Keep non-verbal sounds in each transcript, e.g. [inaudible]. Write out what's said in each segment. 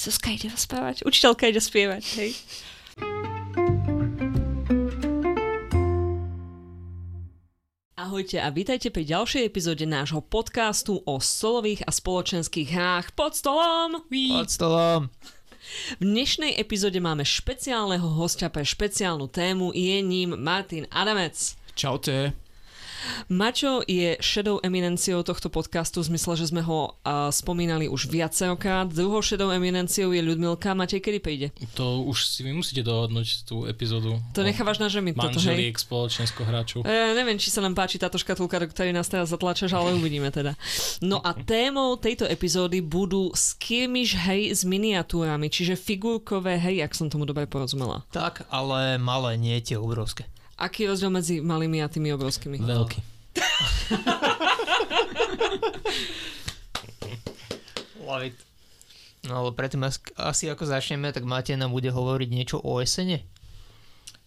Zuzka ide zaspávať, učiteľka ide spievať, hej. Ahojte a vítajte pri ďalšej epizóde nášho podcastu o stolových a spoločenských hrách pod stolom. Pod stolom. V dnešnej epizóde máme špeciálneho hostia pre špeciálnu tému, je ním Martin Adamec. Čaute. Mačo je šedou eminenciou tohto podcastu v zmysle, že sme ho uh, spomínali už viacerokrát. Druhou šedou eminenciou je Ľudmilka. Matej, kedy príde? To už si vy musíte dohodnúť tú epizódu. To nechávaš na žemi toto, hej? Manželiek spoločensko hráčov. E, neviem, či sa nám páči táto škatulka, do ktorej nás teraz zatlačaš, ale uvidíme teda. No a témou tejto epizódy budú skirmish hej s miniatúrami, čiže figurkové hej, ak som tomu dobre porozumela. Tak, ale malé, nie tie obrovské. Aký je rozdiel medzi malými a tými obrovskými? Veľký. Love it. No ale predtým as- asi ako začneme, tak Matej nám bude hovoriť niečo o esene.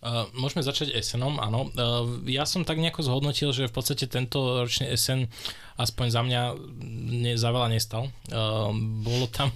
Uh, môžeme začať SN-om, áno. Uh, ja som tak nejako zhodnotil, že v podstate tento ročný SN aspoň za mňa ne, za veľa nestal. Uh, bolo tam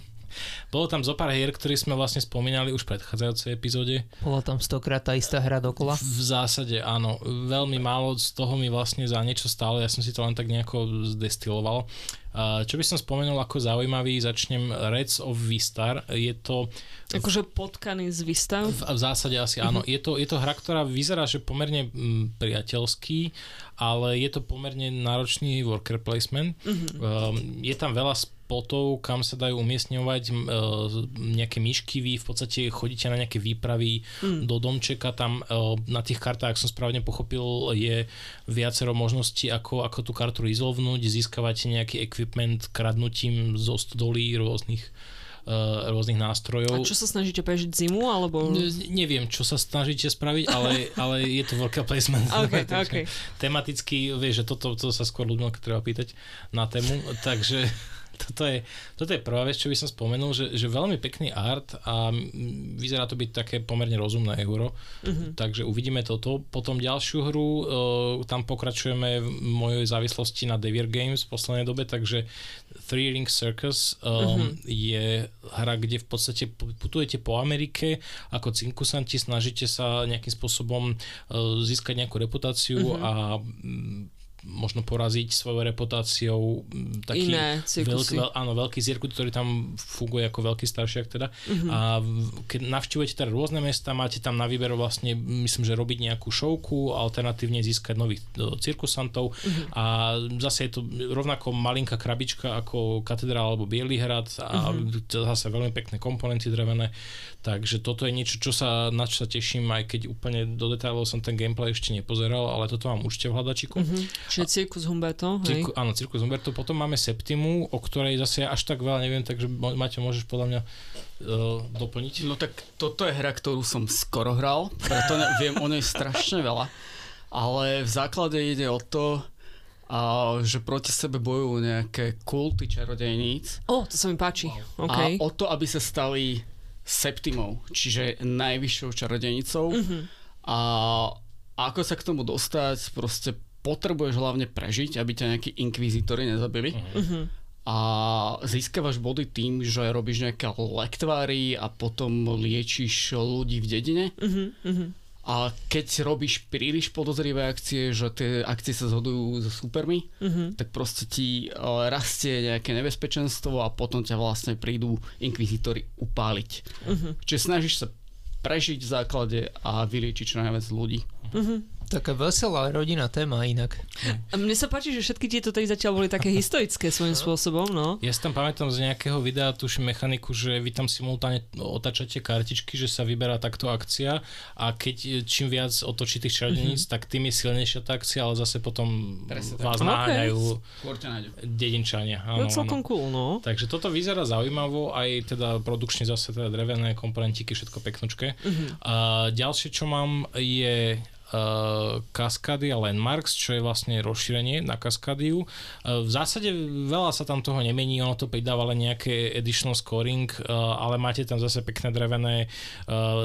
bolo tam zo pár hier, ktoré sme vlastne spomínali už v predchádzajúcej epizóde. Bola tam stokrát tá istá hra dokola. V zásade áno, veľmi málo z toho mi vlastne za niečo stále, ja som si to len tak nejako zdestiloval. Čo by som spomenul ako zaujímavý, začnem Reds of Vistar. Je to Akože potkaný z výstav? v, v zásade asi áno. Je to, je to hra, ktorá vyzerá, že pomerne mm, priateľský, ale je to pomerne náročný worker placement. Um, je tam veľa spotov, kam sa dajú umiestňovať e, nejaké myšky, vy v podstate chodíte na nejaké výpravy do domčeka, tam e, na tých kartách, ak som správne pochopil, je viacero možností, ako, ako tú kartu resolvnúť, získavate nejaký equipment kradnutím zo stodolí rôznych e, rôznych nástrojov. A čo sa snažíte prežiť zimu, alebo... Ne- Neviem, čo sa snažíte spraviť, ale, [laughs] ale je to worker placement. OK, [laughs] Takže OK. Tematicky, vieš, že toto, toto sa skôr ľuďom treba pýtať na tému, takže toto je, toto je prvá vec, čo by som spomenul, že, že veľmi pekný art a vyzerá to byť také pomerne rozumné euro, Mhm. takže uvidíme toto. Potom ďalšiu hru, uh, tam pokračujeme v mojej závislosti na Devir Games v poslednej dobe, takže Three Ring Circus um, Mhm. je hra, kde v podstate pu- putujete po Amerike ako cinkusanti, snažíte sa nejakým spôsobom uh, získať nejakú reputáciu Mhm. a možno poraziť svojou reputáciou taký Iné veľký, veľ, áno, veľký zirkut, ktorý tam funguje ako veľký staršiak teda. Mhm. A keď navštívujete teda rôzne mesta, máte tam na výber vlastne, myslím, že robiť nejakú šovku, alternatívne získať nových e, cirkusantov Mhm. a zase je to rovnako malinká krabička ako katedrál alebo Bielihrad a Mhm. zase veľmi pekné komponenty drevené, takže toto je niečo, čo sa, na čo sa teším, aj keď úplne do detailov som ten gameplay ešte nepozeral, ale toto mám určite v hľadačiku. Mhm. Čiže Cirkus Humberto, hej? Cirku, áno, Cirkus Humberto. Potom máme Septimu, o ktorej zase až tak veľa neviem, takže Maťo, môžeš podľa mňa uh, doplniť. No tak toto je hra, ktorú som skoro hral, preto ne, viem o nej strašne veľa. Ale v základe ide o to, a, že proti sebe bojujú nejaké kulty čarodejníc O, to sa mi páči. OK. a o to, aby sa stali septimou, čiže najvyššou čarodejnicou. Mhm. A ako sa k tomu dostať, proste potrebuješ hlavne prežiť, aby ťa nejakí inkvizítori nezabili. Mhm. A získavaš body tým, že robíš nejaké lektvary a potom liečiš ľudí v dedine. Mhm. A keď robíš príliš podozrivé akcie, že tie akcie sa zhodujú so supermi, Mhm. tak proste ti uh, rastie nejaké nebezpečenstvo a potom ťa vlastne prídu inkvizítori upáliť. Mhm. Čiže snažíš sa prežiť v základe a vyliečiť čo najviac ľudí. Taká veselá rodinná téma inak. A mne sa páči, že všetky tieto tady zatiaľ boli také historické svojím spôsobom, no. Ja si tam pamätám z nejakého videa, tuším mechaniku, že vy tam simultáne otačate kartičky, že sa vyberá takto akcia a keď e, čím viac otočí tých čarodeníc, mm-hmm. tak tým je silnejšia tá akcia, ale zase potom Presne tak. vás Ok. naháňajú Skôr ťa nájdu. dedinčania. To Áno, je celkom áno. cool, no. Takže toto vyzerá zaujímavo, aj teda produkčne zase teda drevené komponentiky, všetko peknočké. Mhm. A ďalšie, čo mám, je Cascadia Landmarks, čo je vlastne rozšírenie na Cascadiu. Uh, v zásade veľa sa tam toho nemení, ono to pridáva len nejaké additional scoring, uh, ale máte tam zase pekné drevené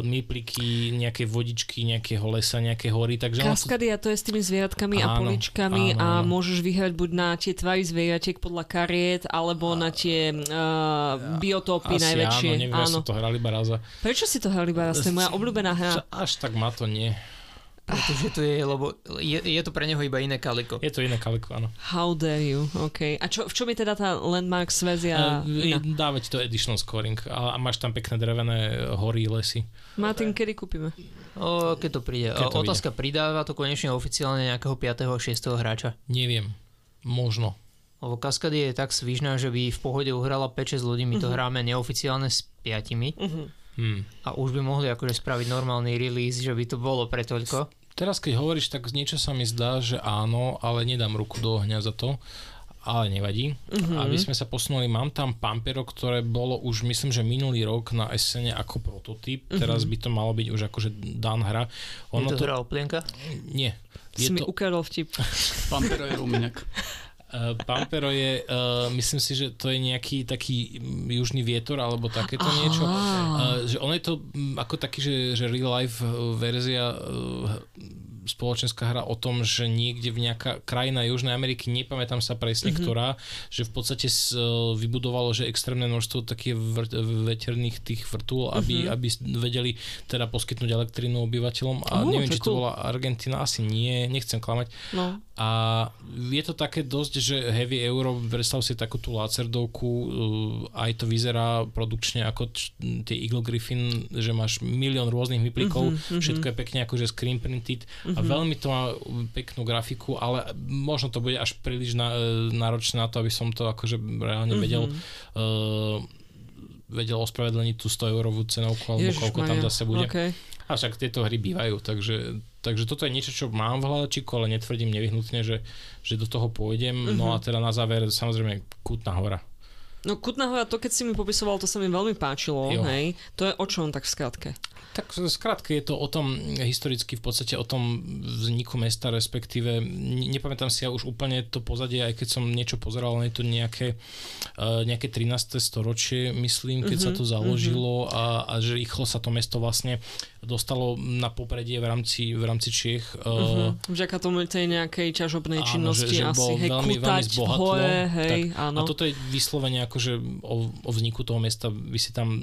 mypliky, nejaké vodičky, nejakého lesa, nejaké hory. Takže ono to- Kaskadia to je s tými zvieratkami a Áno, poličkami áno, a áno. môžeš vyhrať buď na tie tvary zvieratiek podľa kariet, alebo na tie uh, biotopy Asi najväčšie. áno, neviem, ja som to hral iba raz a Prečo si to hrali iba raz? To je moja obľúbená hra. až tak ma to nie. Pretože to je, lebo je, je to pre neho iba iné kaliko. Je to iné kaliko, áno. How dare you, OK. A čo, v čom je teda tá Landmarks verzia Uh, iná? dáva ti to additional scoring a, a máš tam pekné drevené hory, lesy. Martin, kedy kúpime? O, keď to príde. Keď to otázka, pridáva to konečne oficiálne nejakého 5. a 6. hráča. Neviem. Možno. Lebo Kaskady je tak svižná, že by v pohode uhrala 5-6 ľudí, my to Mhm. hráme neoficiálne s 5 Uh-huh. Hmm. a už by mohli akože spraviť normálny release, že by to bolo pre toľko. Teraz keď hovoríš, tak niečo sa mi zdá, že áno, ale nedám ruku do ohňa za to. Ale nevadí. Mhm. Aby sme sa posunuli, mám tam Pampero, ktoré bolo už myslím, že minulý rok na SN ako prototyp. Teraz by to malo byť už akože dan hra. Ono je to to... hra o plienka? Nie. Si Je mi to, ukradol vtip. Pampero je ruminek. [laughs] Uh, Pampero je, uh, myslím si, že to je nejaký taký južný vietor alebo takéto Aha. niečo. Uh, že ono je to mm, ako taký, že, že real life uh, verzia uh, spoločenská hra o tom, že niekde v nejaká krajina Južnej Ameriky, nepamätám sa presne mm-hmm. ktorá, že v podstate s, uh, vybudovalo, že extrémne množstvo takých vrt, veterných tých vrtúl, aby, mm-hmm. aby vedeli teda poskytnúť elektrínu obyvateľom a Oh, neviem, či to cool. bola Argentina, asi nie, nechcem klamať, No. A je to také dosť, že Heavy Euro, predstav si takú tú Lacerdovku, uh, aj to vyzerá produkčne ako tie Eagle Griffin, že máš milión rôznych myplikov, Mhm, mm-hmm, všetko je pekne akože screen printed a veľmi to má peknú grafiku, ale možno to bude až príliš na, náročné na to, aby som to akože reálne vedel uh, vedel ospravedlniť tú 100 eurovú cenovku alebo koľko tam Ježišmaria. zase bude. Okay. A však tieto hry bývajú, takže, takže toto je niečo, čo mám v hľadačiku, ale netvrdím nevyhnutne, že, že do toho pôjdem. Uh-huh. No a teda na záver samozrejme Kutná hora. No Kutná hora, to keď si mi popisoval, to sa mi veľmi páčilo, Jo. hej. To je o čom tak v skratke? Tak skrátke je to o tom, historicky v podstate o tom vzniku mesta, respektíve ne- nepamätám si ja už úplne to pozadie, aj keď som niečo pozeral, ale je to nejaké, uh, nejaké 13. storočie, myslím, keď Mhm, sa to založilo a, a že rýchlo sa to mesto vlastne dostalo na popredie v rámci, v rámci Čiech. Uh-huh. Vďaka tomu tej nejakej ťažobnej Áno, činnosti že, že asi, hej, veľmi, veľmi kútať zbohatlo. hore, hej, tak, áno. A toto je vyslovene akože o, o vzniku toho mesta. Vy si tam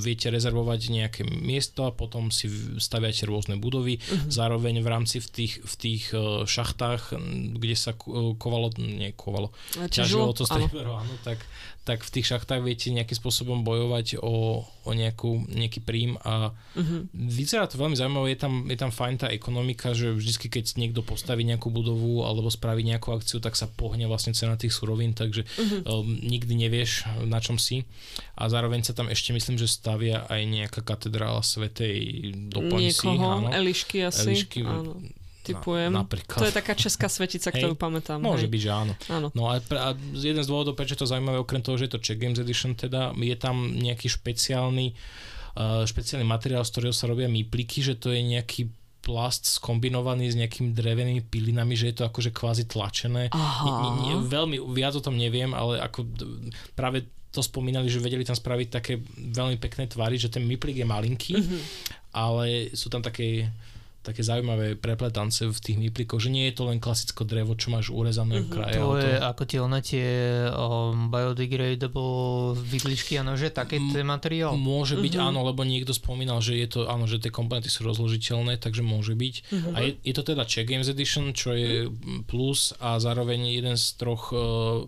viete rezervovať nejaké miesto a potom si staviate rôzne budovy. Uh-huh. Zároveň v rámci v tých, v tých eh, šachtách, mm, kde sa ku- kovalo, nie kovalo, ťažilo to striebro, [laughs] áno, tak, tak v tých šachtách viete nejakým spôsobom bojovať o, o nejakú, nejaký príjm a Uh-huh. Vyzerá to veľmi zaujímavé, je tam, je tam fajn tá ekonomika, že vždy, keď niekto postaví nejakú budovu alebo spraví nejakú akciu, tak sa pohne vlastne cena tých surovín, takže uh-huh. um, nikdy nevieš, na čom si. A zároveň sa tam ešte myslím, že stavia aj nejaká katedrála Svetej doplň si. Niekoho, áno. Elišky asi. Elišky, áno. Typujem. Na, napríklad. To je taká česká svetica, Hej. ktorú pamätám. Môže hej. byť, že áno. Áno. No a, pre, a jeden z dôvodov, prečo je to zaujímavé, okrem toho, že je to Czech Games Edition, teda je tam nejaký špeciálny, uh, špeciálny materiál, z ktorého sa robia mypliky, že to je nejaký plast skombinovaný s nejakými drevenými pilinami, že je to akože kvázi tlačené. Aha. Nie, nie, veľmi viac o tom neviem, ale ako práve to spomínali, že vedeli tam spraviť také veľmi pekné tvary, že ten myplik je malinký, Mhm. ale sú tam také také zaujímavé prepletance v tých myplikoch, že nie je to len klasicko drevo, čo máš urezané v kraje. To je ako tie ona tie um, biodegradable vidličky a nože, také M- ten materiál. Môže byť Mhm. áno, lebo niekto spomínal, že je to áno, že tie komponenty sú rozložiteľné, takže môže byť. Mhm. A je, je to teda Czech Games Edition, čo je plus a zároveň jeden z troch uh,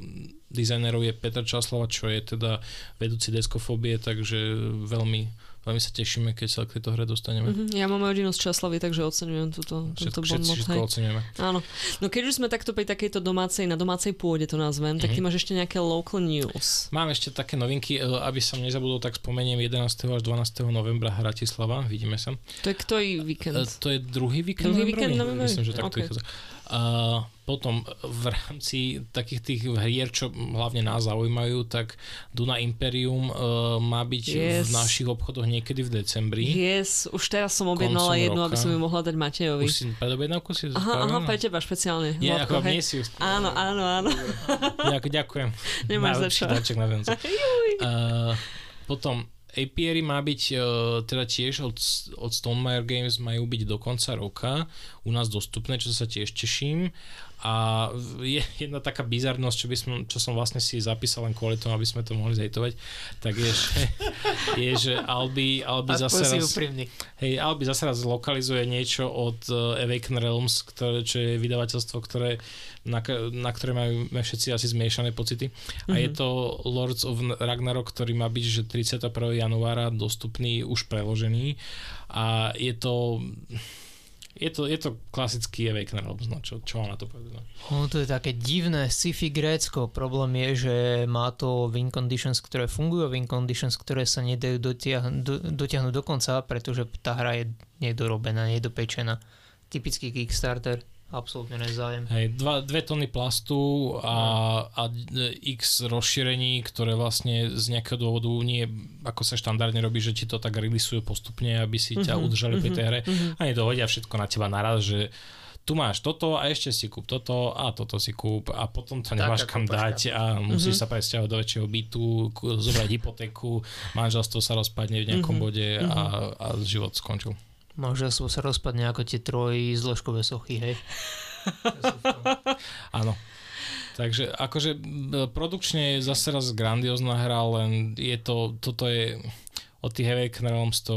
dizajnerov je Petr Časlova, čo je teda vedúci deskofóbie, takže veľmi, veľmi sa tešíme, keď sa k tejto hre dostaneme. Mhm. Ja mám rodinu z Časlavy, takže oceňujem túto, Všetko, túto všetci všetko oceňujeme. Áno. No keď už sme takto pri takejto domácej, na domácej pôde to nazvem, tak ty Mhm. máš ešte nejaké local news. Mám ešte také novinky, e, aby som nezabudol, tak spomeniem 11. až 12. novembra Bratislava, vidíme sa. To je ktorý víkend? E, To je druhý víkend Druhý novembrový? víkend novembrový? Myslím, že takto Ok. vychádza. Potom v rámci takých tých hier, čo hlavne nás zaujímajú, tak Duna Imperium uh, má byť yes. v našich obchodoch niekedy v decembri. Yes, už teraz som objednala jednu, roka. aby som ju mohla dať Matejovi. Už si predobjednávku si Aha, aha, pre teba špeciálne. Je, Hladko, ako hej. si Áno, áno, áno. Ďakujem. Nemáš za čo. na uh, [laughs] potom Apiary má byť uh, teda tiež od, od Stonemaier Games majú byť do konca roka u nás dostupné, čo sa tiež teším. A je jedna taká bizarnosť, čo, by som, čo som vlastne si zapísal len kvôli tomu, aby sme to mohli zajtovať, tak je, že, je, že Albi, Albi zase raz, hej, Albi zase raz zlokalizuje niečo od uh, Awaken Realms, ktoré, čo je vydavateľstvo, ktoré na, na ktoré majú všetci asi zmiešané pocity. Mm-hmm. A je mhm. to Lords of Ragnarok, ktorý má byť že 31. januára dostupný, už preložený. A je to je to, je to klasický Awakener, no, čo, čo mám na to povedať. No. no to je také divné sci-fi grécko. Problém je, že má to win conditions, ktoré fungujú, win conditions, ktoré sa nedajú dotiahnuť do, dotiahnuť do konca, pretože tá hra je nedorobená, nedopečená. Typický Kickstarter absolútne nezájem. Hej, dva, dve tony plastu a, a x rozšírení, ktoré vlastne z nejakého dôvodu nie, ako sa štandardne robí, že ti to tak releasujú postupne, aby si ťa uh-huh, udržali uh-huh, pri tej hre uh-huh. a nedohodia všetko na teba naraz, že tu máš toto a ešte si kúp toto a toto si kúp a potom to nemáš kam dať a musíš uh-huh. sa presťahovať do väčšieho bytu, zobrať hypotéku, manželstvo sa rozpadne v nejakom uh-huh. bode a, a život skončil. Manželstvo sa rozpadne ako tie troj zložkové sochy, hej? [laughs] Áno. Takže akože produkčne je zase raz grandiózna hra, len je to, toto je od tých Heavy Realms to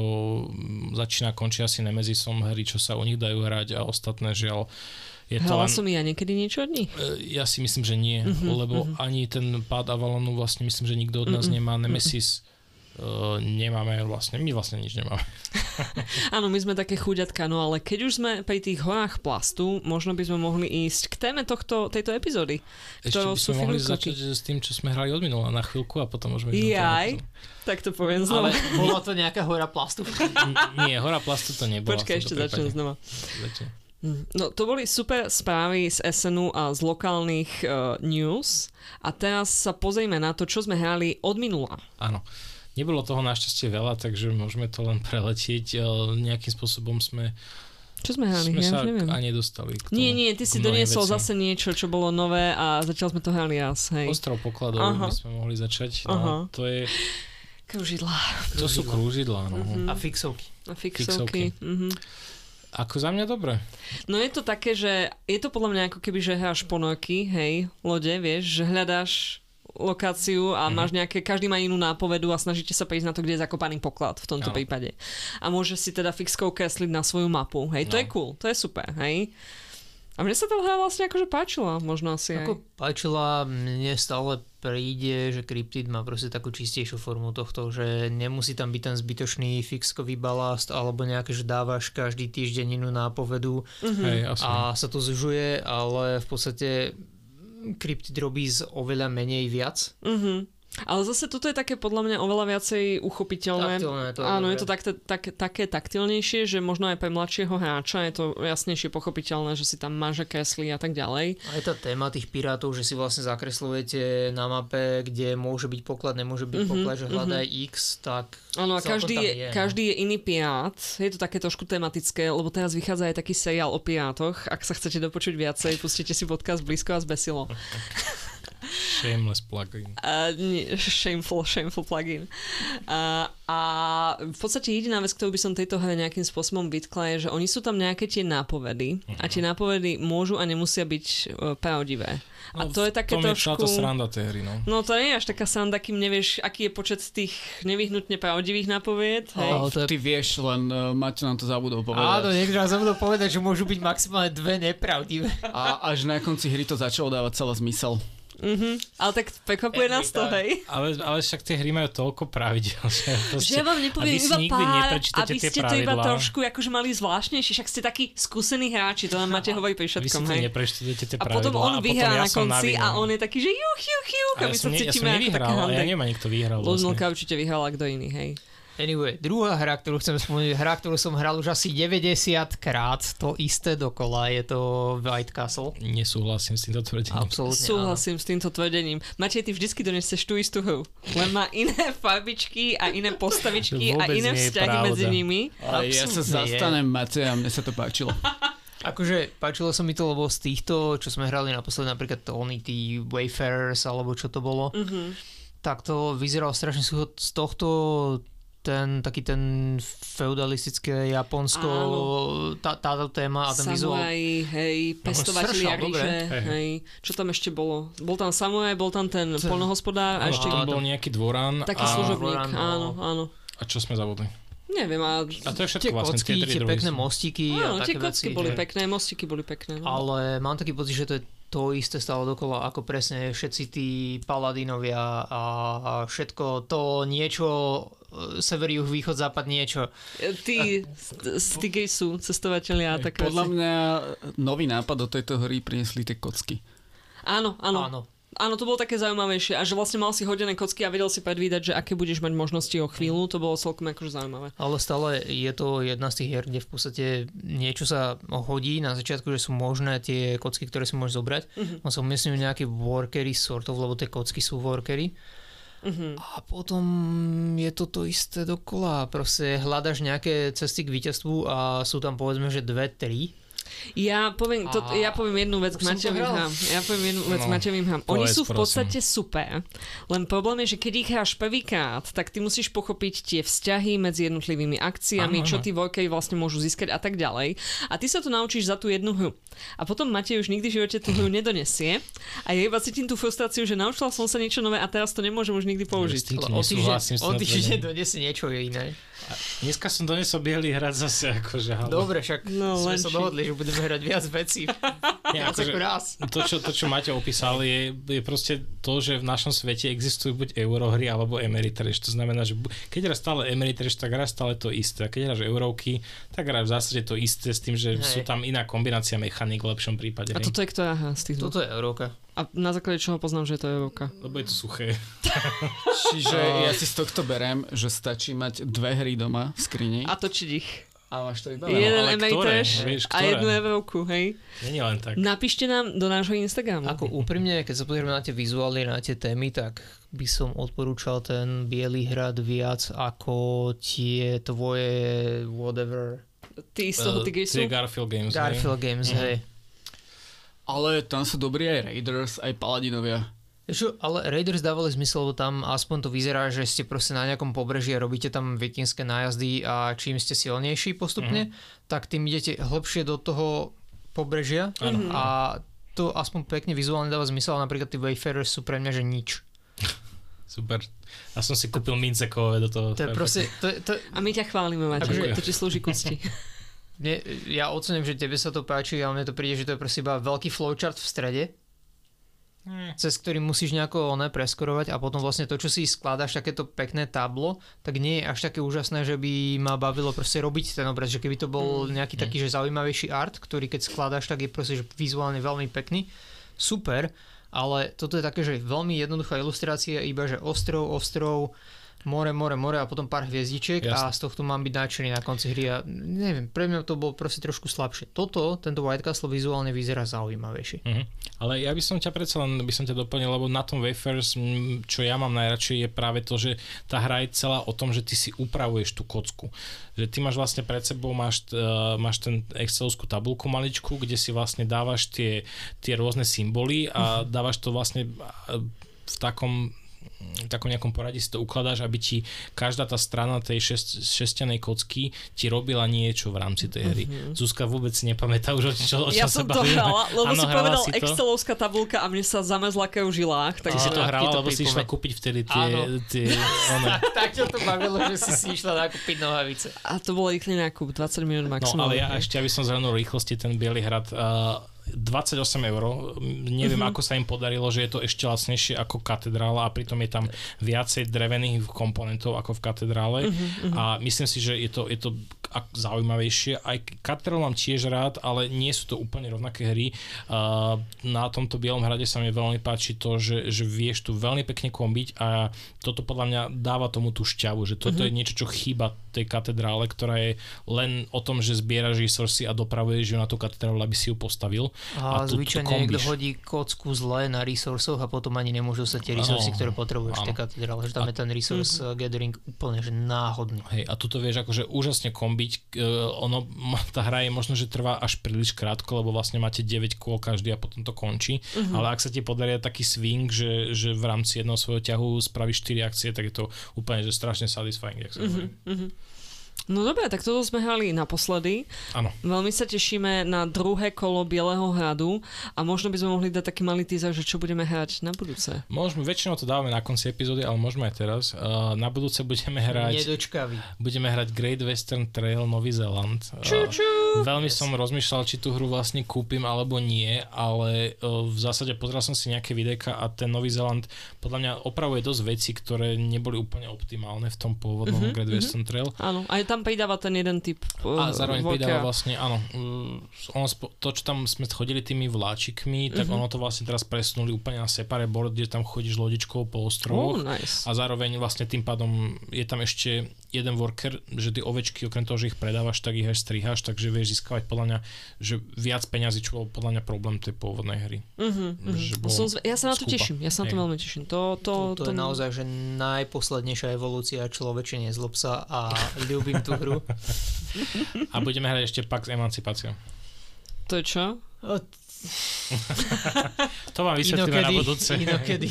začína končiť asi Nemezisom hry, čo sa u nich dajú hrať a ostatné žiaľ je to Hala len... som ja niekedy niečo od nich? E, ja si myslím, že nie, uh-huh, lebo uh-huh. ani ten pád Avalonu vlastne myslím, že nikto od nás uh-uh, nemá. Nemesis uh-uh Uh, nemáme vlastne, my vlastne nič nemáme. [laughs] Áno, my sme také chuďatka, no ale keď už sme pri tých horách plastu, možno by sme mohli ísť k téme tohto, tejto epizódy. Ešte by sme mohli začať s tým, čo sme hrali od minula na chvíľku a potom môžeme ísť Jaj, tak to poviem znova. Ale bola to nejaká hora plastu? [laughs] nie, hora plastu to nebola. Počkaj, ešte začnem znova. Hm, no to boli super správy z SNU a z lokálnych uh, news a teraz sa pozrieme na to, čo sme hrali od minula. Áno. Nebolo toho našťastie veľa, takže môžeme to len preletieť. Nejakým spôsobom sme čo sme hrali? Sme ja sa neviem. a nedostali k tomu, Nie, nie, ty si doniesol veci. zase niečo, čo bolo nové a začal sme to hrali jas, hej. Ostrov pokladov Aha. by sme mohli začať. No, Aha. To je... Krúžidla. To sú krúžidla, no. Uh-huh. A fixovky. A fixovky. fixovky. Uh-huh. Ako za mňa dobre. No je to také, že je to podľa mňa ako keby, že hráš ponorky, hej, lode, vieš, že hľadáš lokáciu a mm-hmm. máš nejaké, každý má inú nápovedu a snažíte sa prísť na to, kde je zakopaný poklad v tomto no. prípade. A môže si teda fixkou kresliť na svoju mapu. Hej, to no. je cool, to je super, hej. A mne sa tá hra vlastne akože páčila, možno asi Ako aj. páčila, mne stále príde, že Cryptid má proste takú čistejšiu formu tohto, že nemusí tam byť ten zbytočný fixkový balast alebo nejaké, že dávaš každý týždeň inú nápovedu mm-hmm. Hej, a sa to zužuje, ale v podstate Cryptid robí z oveľa menej viac. Mm-hmm. Ale zase toto je také podľa mňa oveľa viacej uchopiteľné. Taktilné, to Áno, je to tak, tak, také taktilnejšie, že možno aj pre mladšieho hráča je to jasnejšie pochopiteľné, že si tam máže kresly a tak ďalej. Aj tá téma tých pirátov, že si vlastne zakreslujete na mape, kde môže byť poklad, nemôže byť mm-hmm, poklad, že hľadaj mm-hmm. X, tak Áno, a každý je, je, no. každý je iný pirát. Je to také trošku tematické, lebo teraz vychádza aj taký seriál o pirátoch. Ak sa chcete dopočuť viacej, pustite si podcast Blízko a zbesilo. [laughs] Shameless plugin. Uh, nie, shameful, shameful plugin. Uh, a v podstate jediná vec, ktorú by som tejto hre nejakým spôsobom vytkla, je, že oni sú tam nejaké tie nápovedy uh-huh. a tie mhm. nápovedy môžu a nemusia byť uh, pravdivé. No, a to je také to trošku... to sranda tej hry, no. No to nie je až taká sranda, kým nevieš, aký je počet tých nevyhnutne pravdivých nápovied. Hej. Ale to ty vieš, len uh, Maťo nám to zabudol povedať. Áno, niekto nám zabudol povedať, že môžu byť maximálne dve nepravdivé. A až na konci hry to začalo dávať celý zmysel. Mm-hmm. Ale tak prekvapuje nás to, hej. Ale, ale však tie hry majú toľko pravidel, že, proste, že ja vám nepoviem iba pár, aby ste to iba trošku akože mali zvláštnejšie, však ste takí skúsení hráči, to nám máte hovoriť pri všetkom, Vy si to nepreštudujete tie pravidlá. A potom on vyhrá na konci a on je taký, že juch, juch, juch, a my sa cítime ako taká Ja som nevyhral, ja neviem, ani kto vyhral. Vlastne. určite vyhral a kto iný, hej. Anyway, druhá hra, ktorú chcem spomenúť, hra, ktorú som hral už asi 90 krát, to isté dokola, je to White Castle. Nesúhlasím s týmto tvrdením. Absolútne Súhlasím s týmto tvrdením. Matej, ty vždycky doneseš tú istú hru. Len má iné [laughs] farbičky a iné postavičky a iné vzťahy pravda. medzi nimi. Ale ja sa zastanem Mateja, mne sa to páčilo. [laughs] Akože páčilo sa mi to, lebo z týchto, čo sme hrali naposledy, napríklad Tony, tí Wayfarers, alebo čo to bolo, Mhm. tak to vyzeralo strašne. Z tohto ten taký ten feudalistické Japonsko, Áno. tá, táto téma a ten vizuál. Samuraj, hej, pestovateľi strašne dobre. ríše, Hej, hej. hej. Čo tam ešte bolo? Bol tam samuraj, bol tam ten Ten- polnohospodár a Áno, ešte tam bol nejaký dvorán taký a, služobník. Voran, no. Áno, áno. a čo sme zabudli? Neviem, a... A to je Tie všetko vlastne. kocky, tie druhy pekné sú. mostíky Áno, a tie také kocky veci. boli že- pekné, mostiky boli pekné. No. Ale mám taký pocit, že to je to isté stále dokola, ako presne všetci tí paladinovia a a všetko to niečo, e, sever, juh, východ, západ, niečo. Tí stigy sú cestovateľia a také Podľa mňa nový nápad do tejto hry priniesli tie kocky. Áno, áno. Áno. Áno, to bolo také zaujímavejšie a že vlastne mal si hodené kocky a vedel si predvídať, že aké budeš mať možnosti o chvíľu, to bolo celkom akože zaujímavé. Ale stále je to jedna z tých hier, kde v podstate niečo sa hodí na začiatku, že sú možné tie kocky, ktoré si môžeš zobrať. Mhm. On sa umiestňujú nejaké workery sort of, lebo tie kocky sú workery. Mhm. A potom je to to isté dokola. Proste hľadaš nejaké cesty k víťazstvu a sú tam povedzme, že dve, tri. Ja poviem, to, ja poviem jednu vec k hral. hrám. Ja poviem jednu vec k No, Matevým hrám. Oni sú v prosím. podstate super, len problém je, že keď ich hráš prvýkrát, tak ty musíš pochopiť tie vzťahy medzi jednotlivými akciami, Áno, čo áno. tí workery vlastne môžu získať a tak ďalej. A ty sa to naučíš za tú jednu hru. A potom Matej už nikdy v živote tú hru nedonesie a ja iba cítim tú frustráciu, že naučila som sa niečo nové a teraz to nemôžem už nikdy použiť. Ale o týždeň, donesie niečo iné. Dneska som donesol biely hrad zase, akože, ale... Dobre, však No, sme len sa či- dohodli, že budeme hrať viac vecí. [laughs] Viac akože- ako raz. To čo, to, čo Maťo opísal, je, je proste to, že v našom svete existujú buď eurohry alebo Ameritrash. To znamená, že bu- keď hráš stále Ameritrash, tak hráš stále to isté. A keď hráš eurovky, tak hráš v zásade to isté s tým, že Hej. sú tam iná kombinácia mechanik v lepšom prípade. A toto je ktorá hra z tých? Toto je Euróka. A na základe čoho poznám, že to je Euróka? Lebo je to suché. [laughs] Čiže ja si z tohto berem, že stačí mať dve hry doma v skrini A točiť ich. a máš to iba. Jeden ale ktoré? Ameritrash Vieš, a jednu Európku, hej? Není len tak. Napíšte nám do nášho Instagramu. Ako úprimne, keď sa pozrieme na tie vizuály, na tie témy, tak by som odporúčal ten Bielý hrad viac ako tie tvoje whatever Ty z toho Eh, Tigrisu? tie Garfield Games. hej. Garfield Games, Mhm. hej. Ale tam sú dobrí aj Raiders, aj Paladinovia. Čo, ale Raiders dávali zmysel, lebo tam aspoň to vyzerá, že ste proste na nejakom pobreží a robíte tam vikingské nájazdy a čím ste silnejší postupne, tak tým idete hlbšie do toho pobrežia Áno. a to aspoň pekne vizuálne dáva zmysel, ale napríklad tí Wayfarers sú pre mňa, že nič. [laughs] Super. Ja som si kúpil mince do toho. To je proste, to, to, A my ťa chválime, Matej, to ti slúži k úcti. [laughs] mne, ja ocením, že tebe sa to páči, ale mne to príde, že to je proste iba veľký flowchart v strede, Hm. cez ktorý musíš nejako oné preskorovať a potom vlastne to, čo si skladáš, takéto pekné tablo, tak nie je až také úžasné, že by ma bavilo proste robiť ten obraz, že keby to bol nejaký taký, že zaujímavejší art, ktorý keď skladáš, tak je proste že vizuálne veľmi pekný, super, ale toto je také, že veľmi jednoduchá ilustrácia, iba že ostrov, ostrov, more, more, more a potom pár hviezdičiek a Jasne. z tohto mám byť nadšený na konci hry a neviem, pre mňa to bolo proste trošku slabšie. Toto, tento White Castle vizuálne vyzerá zaujímavejšie. Mhm. Ale ja by som ťa predsa len by som ťa doplnil, lebo na tom Wafers, čo ja mám najradšej, je práve to, že tá hra je celá o tom, že ty si upravuješ tú kocku. Že ty máš vlastne pred sebou, máš, uh, máš ten excelovskú tabulku maličku, kde si vlastne dávaš tie, tie rôzne symboly a dávaš to vlastne uh, v takom takom nejakom poradí si to ukladáš, aby ti každá tá strana tej šest, šestianej kocky ti robila niečo v rámci tej hry. Mm-hmm. Zuzka vôbec nepamätá už o čo, o čo Ja sa som to bavíme. hrala, lebo Áno, si hrala povedal si to? Excelovská tabulka a mne sa zamezla krv v žilách. Ty Takže si to hrala, to lebo si išla kúpiť vtedy tie... Áno. tie [laughs] one. tak ťa to bavilo, že si si išla nakúpiť nohavice. A to bolo rýchly nákup, 20 minút No maximálne. ale ja ešte, aby som zhrnul rýchlosti ten Bielý hrad, uh, 28 eur, neviem Mhm. ako sa im podarilo, že je to ešte lacnejšie ako katedrála a pritom je tam viacej drevených komponentov ako v katedrále. Mhm, a myslím si, že je to, je to zaujímavejšie. Aj Caterham mám tiež rád, ale nie sú to úplne rovnaké hry. Uh, na tomto Bielom hrade sa mi veľmi páči to, že, že vieš tu veľmi pekne kombiť a toto podľa mňa dáva tomu tú šťavu, že toto mm-hmm. je niečo, čo chýba tej katedrále, ktorá je len o tom, že zbieraš resursy a dopravuješ ju na tú katedrálu, aby si ju postavil. A, a zvyčajne niekto hodí kocku zle na resursoch a potom ani nemôžu sa tie resursy, ktoré potrebuješ v tej katedrále. Že tam a, je ten resource mm-hmm. gathering úplne že náhodný. Hej, a tuto vieš akože úžasne kombiť. Uh, ono, tá hra je možno, že trvá až príliš krátko, lebo vlastne máte 9 kôl každý a potom to končí. Mm-hmm. Ale ak sa ti podarí taký swing, že, že v rámci jedného svojho ťahu spravíš 4 akcie, tak je to úplne že strašne satisfying, jak sa mm-hmm. Mm-hmm. No dobre, tak toto sme hrali naposledy. Áno. Veľmi sa tešíme na druhé kolo Bieleho hradu a možno by sme mohli dať taký malý teaser, že čo budeme hrať na budúce. Môžeme, väčšinou to dávame na konci epizódy, ale môžeme aj teraz. Uh, na budúce budeme hrať... Nedočkavý. Budeme hrať Great Western Trail Nový Zeland. Ču, ču. Uh, veľmi yes. som rozmýšľal, či tú hru vlastne kúpim alebo nie, ale uh, v zásade pozrel som si nejaké videjka a ten Nový Zeland podľa mňa opravuje dosť veci, ktoré neboli úplne optimálne v tom pôvodnom uh-huh, Great uh-huh. Western Trail. Áno, aj tam pridáva ten jeden typ uh, A zároveň voľka. pridáva vlastne, áno, uh, ono, to, čo tam sme chodili tými vláčikmi, tak uh-huh. ono to vlastne teraz presunuli úplne na separate board, kde tam chodíš lodičkou po ostrovoch. Oh, nice. A zároveň vlastne tým pádom je tam ešte jeden worker, že ty ovečky, okrem toho, že ich predávaš, tak ich aj striháš, takže vieš získavať podľa mňa, že viac peňazí, čo bol podľa mňa problém tej pôvodnej hry. Uh-huh, uh-huh. Som zve- ja sa na to skúpa. teším, ja sa na to veľmi teším. To, to, to, to, to je naozaj, že najposlednejšia evolúcia človečenie z lobsa a ľúbim tú hru. A budeme hrať ešte pak s emancipáciou. To je čo? to vám vysvetlíme na budúce. Inokedy.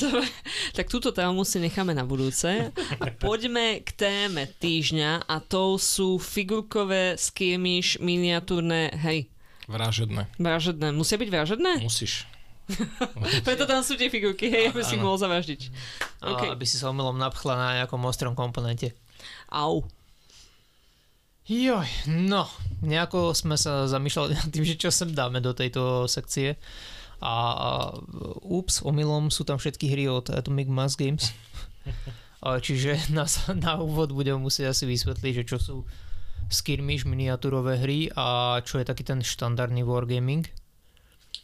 tak túto tému si necháme na budúce. A poďme k téme týždňa a to sú figurkové skirmish miniatúrne, hej. Vražedné. Vražedné. Musia byť vražedné? Musíš. [laughs] Preto tam sú tie figurky, hej, aby si mohol zavraždiť. Okay. Aby si sa omylom napchla na nejakom ostrom komponente. Au. Joj, no, nejako sme sa zamýšľali nad tým, že čo sem dáme do tejto sekcie. A, a ups, omylom sú tam všetky hry od Atomic Mass Games. Čiže na, na úvod budem musieť asi vysvetliť, že čo sú skirmish miniatúrové hry a čo je taký ten štandardný wargaming.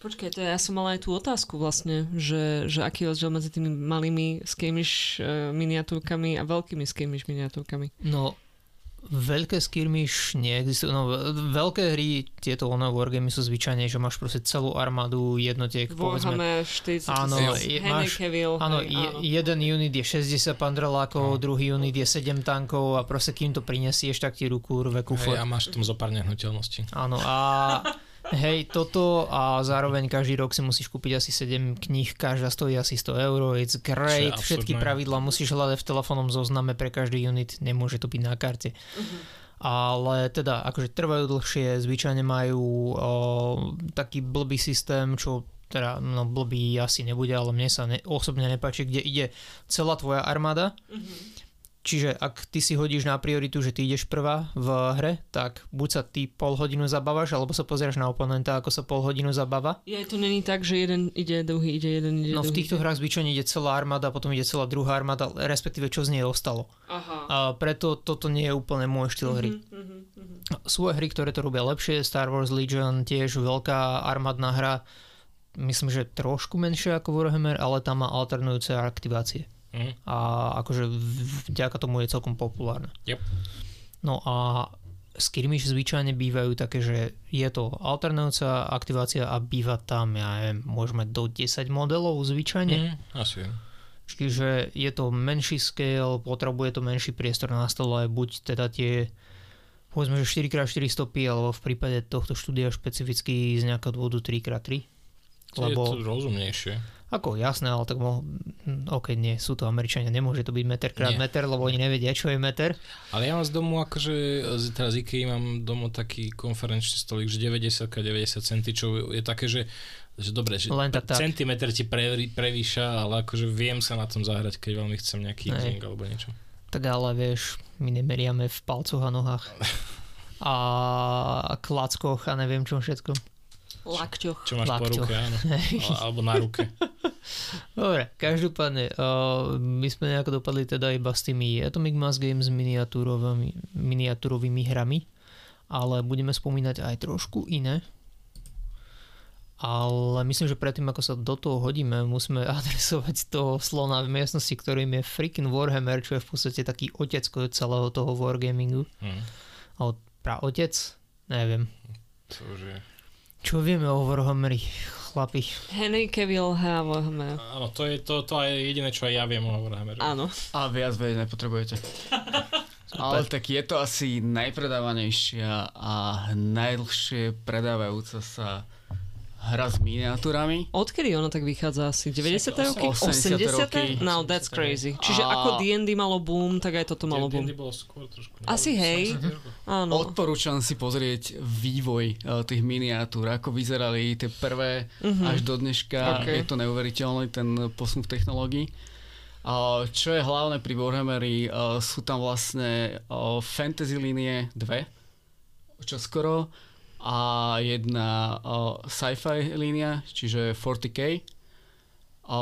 Počkaj, to ja som mala aj tú otázku vlastne, že, že aký je rozdiel medzi tými malými skirmish e, miniatúrkami a veľkými skirmish miniatúrkami. No, Veľké skirmish neexistujú. No, veľké hry, tieto ono wargamy sú zvyčajne, že máš proste celú armádu jednotiek. Warhammer 40 áno, je, máš, Cavill, áno, hej, áno. jeden unit je 60 pandrelákov, no. druhý unit je 7 tankov a proste kým to prinesieš, tak ti ruku rve kufot. Hej, a máš tam zo pár nehnuteľností. Áno, a [laughs] Hej, toto a zároveň každý rok si musíš kúpiť asi 7 kníh, každá stojí asi 100 eur, it's great, všetky pravidla musíš hľadať v telefónnom zozname pre každý unit, nemôže to byť na karte. Uh-huh. Ale teda, akože trvajú dlhšie, zvyčajne majú o, taký blbý systém, čo teda no blbý asi nebude, ale mne sa ne, osobne nepáči, kde ide celá tvoja armáda. Uh-huh Čiže ak ty si hodíš na prioritu, že ty ideš prvá v hre, tak buď sa ty pol hodinu zabávaš, alebo sa pozrieš na oponenta, ako sa pol hodinu zabáva. Je to není tak, že jeden ide, druhý ide, jeden ide, No v týchto hrách zvyčajne ide celá armáda, potom ide celá druhá armáda, respektíve čo z nej ostalo. Aha. A preto toto nie je úplne môj štýl hry. Uh-huh, uh-huh. Sú hry, ktoré to robia lepšie, Star Wars Legion tiež veľká armádna hra, myslím, že trošku menšia ako Warhammer, ale tam má alternujúce aktivácie. Mm. A akože vďaka tomu je celkom populárne. Yep. No a skirmish zvyčajne bývajú také, že je to alternujúca aktivácia a býva tam, ja neviem, môžeme do 10 modelov zvyčajne. Mm, asi. Čiže je to menší scale, potrebuje to menší priestor na stole, buď teda tie povedzme, že 4x4 stopy, alebo v prípade tohto štúdia špecificky z nejakého dôvodu 3x3. Lebo... Je to rozumnejšie. Ako jasné, ale tak mohol, ok, nie, sú to Američania, nemôže to byť meter krát nie. meter, lebo oni nevedia, čo je meter. Ale ja mám z domu, akože teraz IKEA mám domu taký konferenčný stolík, že 90 90 cm, čo je také, že že dobre, že Len tak, centimetr ti pre, prevýša, ale akože viem sa na tom zahrať, keď veľmi chcem nejaký drink alebo niečo. Tak ale vieš, my nemeriame v palcoch a nohách. [laughs] a klackoch a neviem čo všetko. Lakťoch. Čo máš Lakťoch. po ruke, áno. [laughs] Alebo na ruke. Dobre, každopádne, uh, my sme nejako dopadli teda iba s tými Atomic Mass Games miniatúrovými, miniatúrovými hrami ale budeme spomínať aj trošku iné. Ale myslím, že predtým, ako sa do toho hodíme, musíme [laughs] adresovať toho slona v miestnosti, ktorým je freaking Warhammer, čo je v podstate taký otecko celého toho wargamingu. Hm. Ale pra otec? Neviem. To už je... Čo vieme o Warhammeri, chlapi? Henry Cavill hrá Warhammer. Áno, to je to, to je jediné, čo aj ja viem o Warhammeru. Áno. A viac vedieť nepotrebujete. [laughs] Ale tak je to asi najpredávanejšia a najdlhšie predávajúca sa hra s miniatúrami. Odkedy ono tak vychádza asi? 90. roky? 80. 80. roky. No, that's crazy. Čiže A- ako D&D malo boom, tak aj toto malo boom. D&D bolo skôr trošku. Asi hej. Áno. Odporúčam si pozrieť vývoj eh, tých miniatúr, ako vyzerali tie prvé Mhm. až do dneška. Ok. Je to neuveriteľné, ten posun v technológii. A čo je hlavné pri Warhammeri, eh, sú tam vlastne eh, fantasy línie dve, čo skoro, a jedna eh, sci-fi línia, čiže 40k. A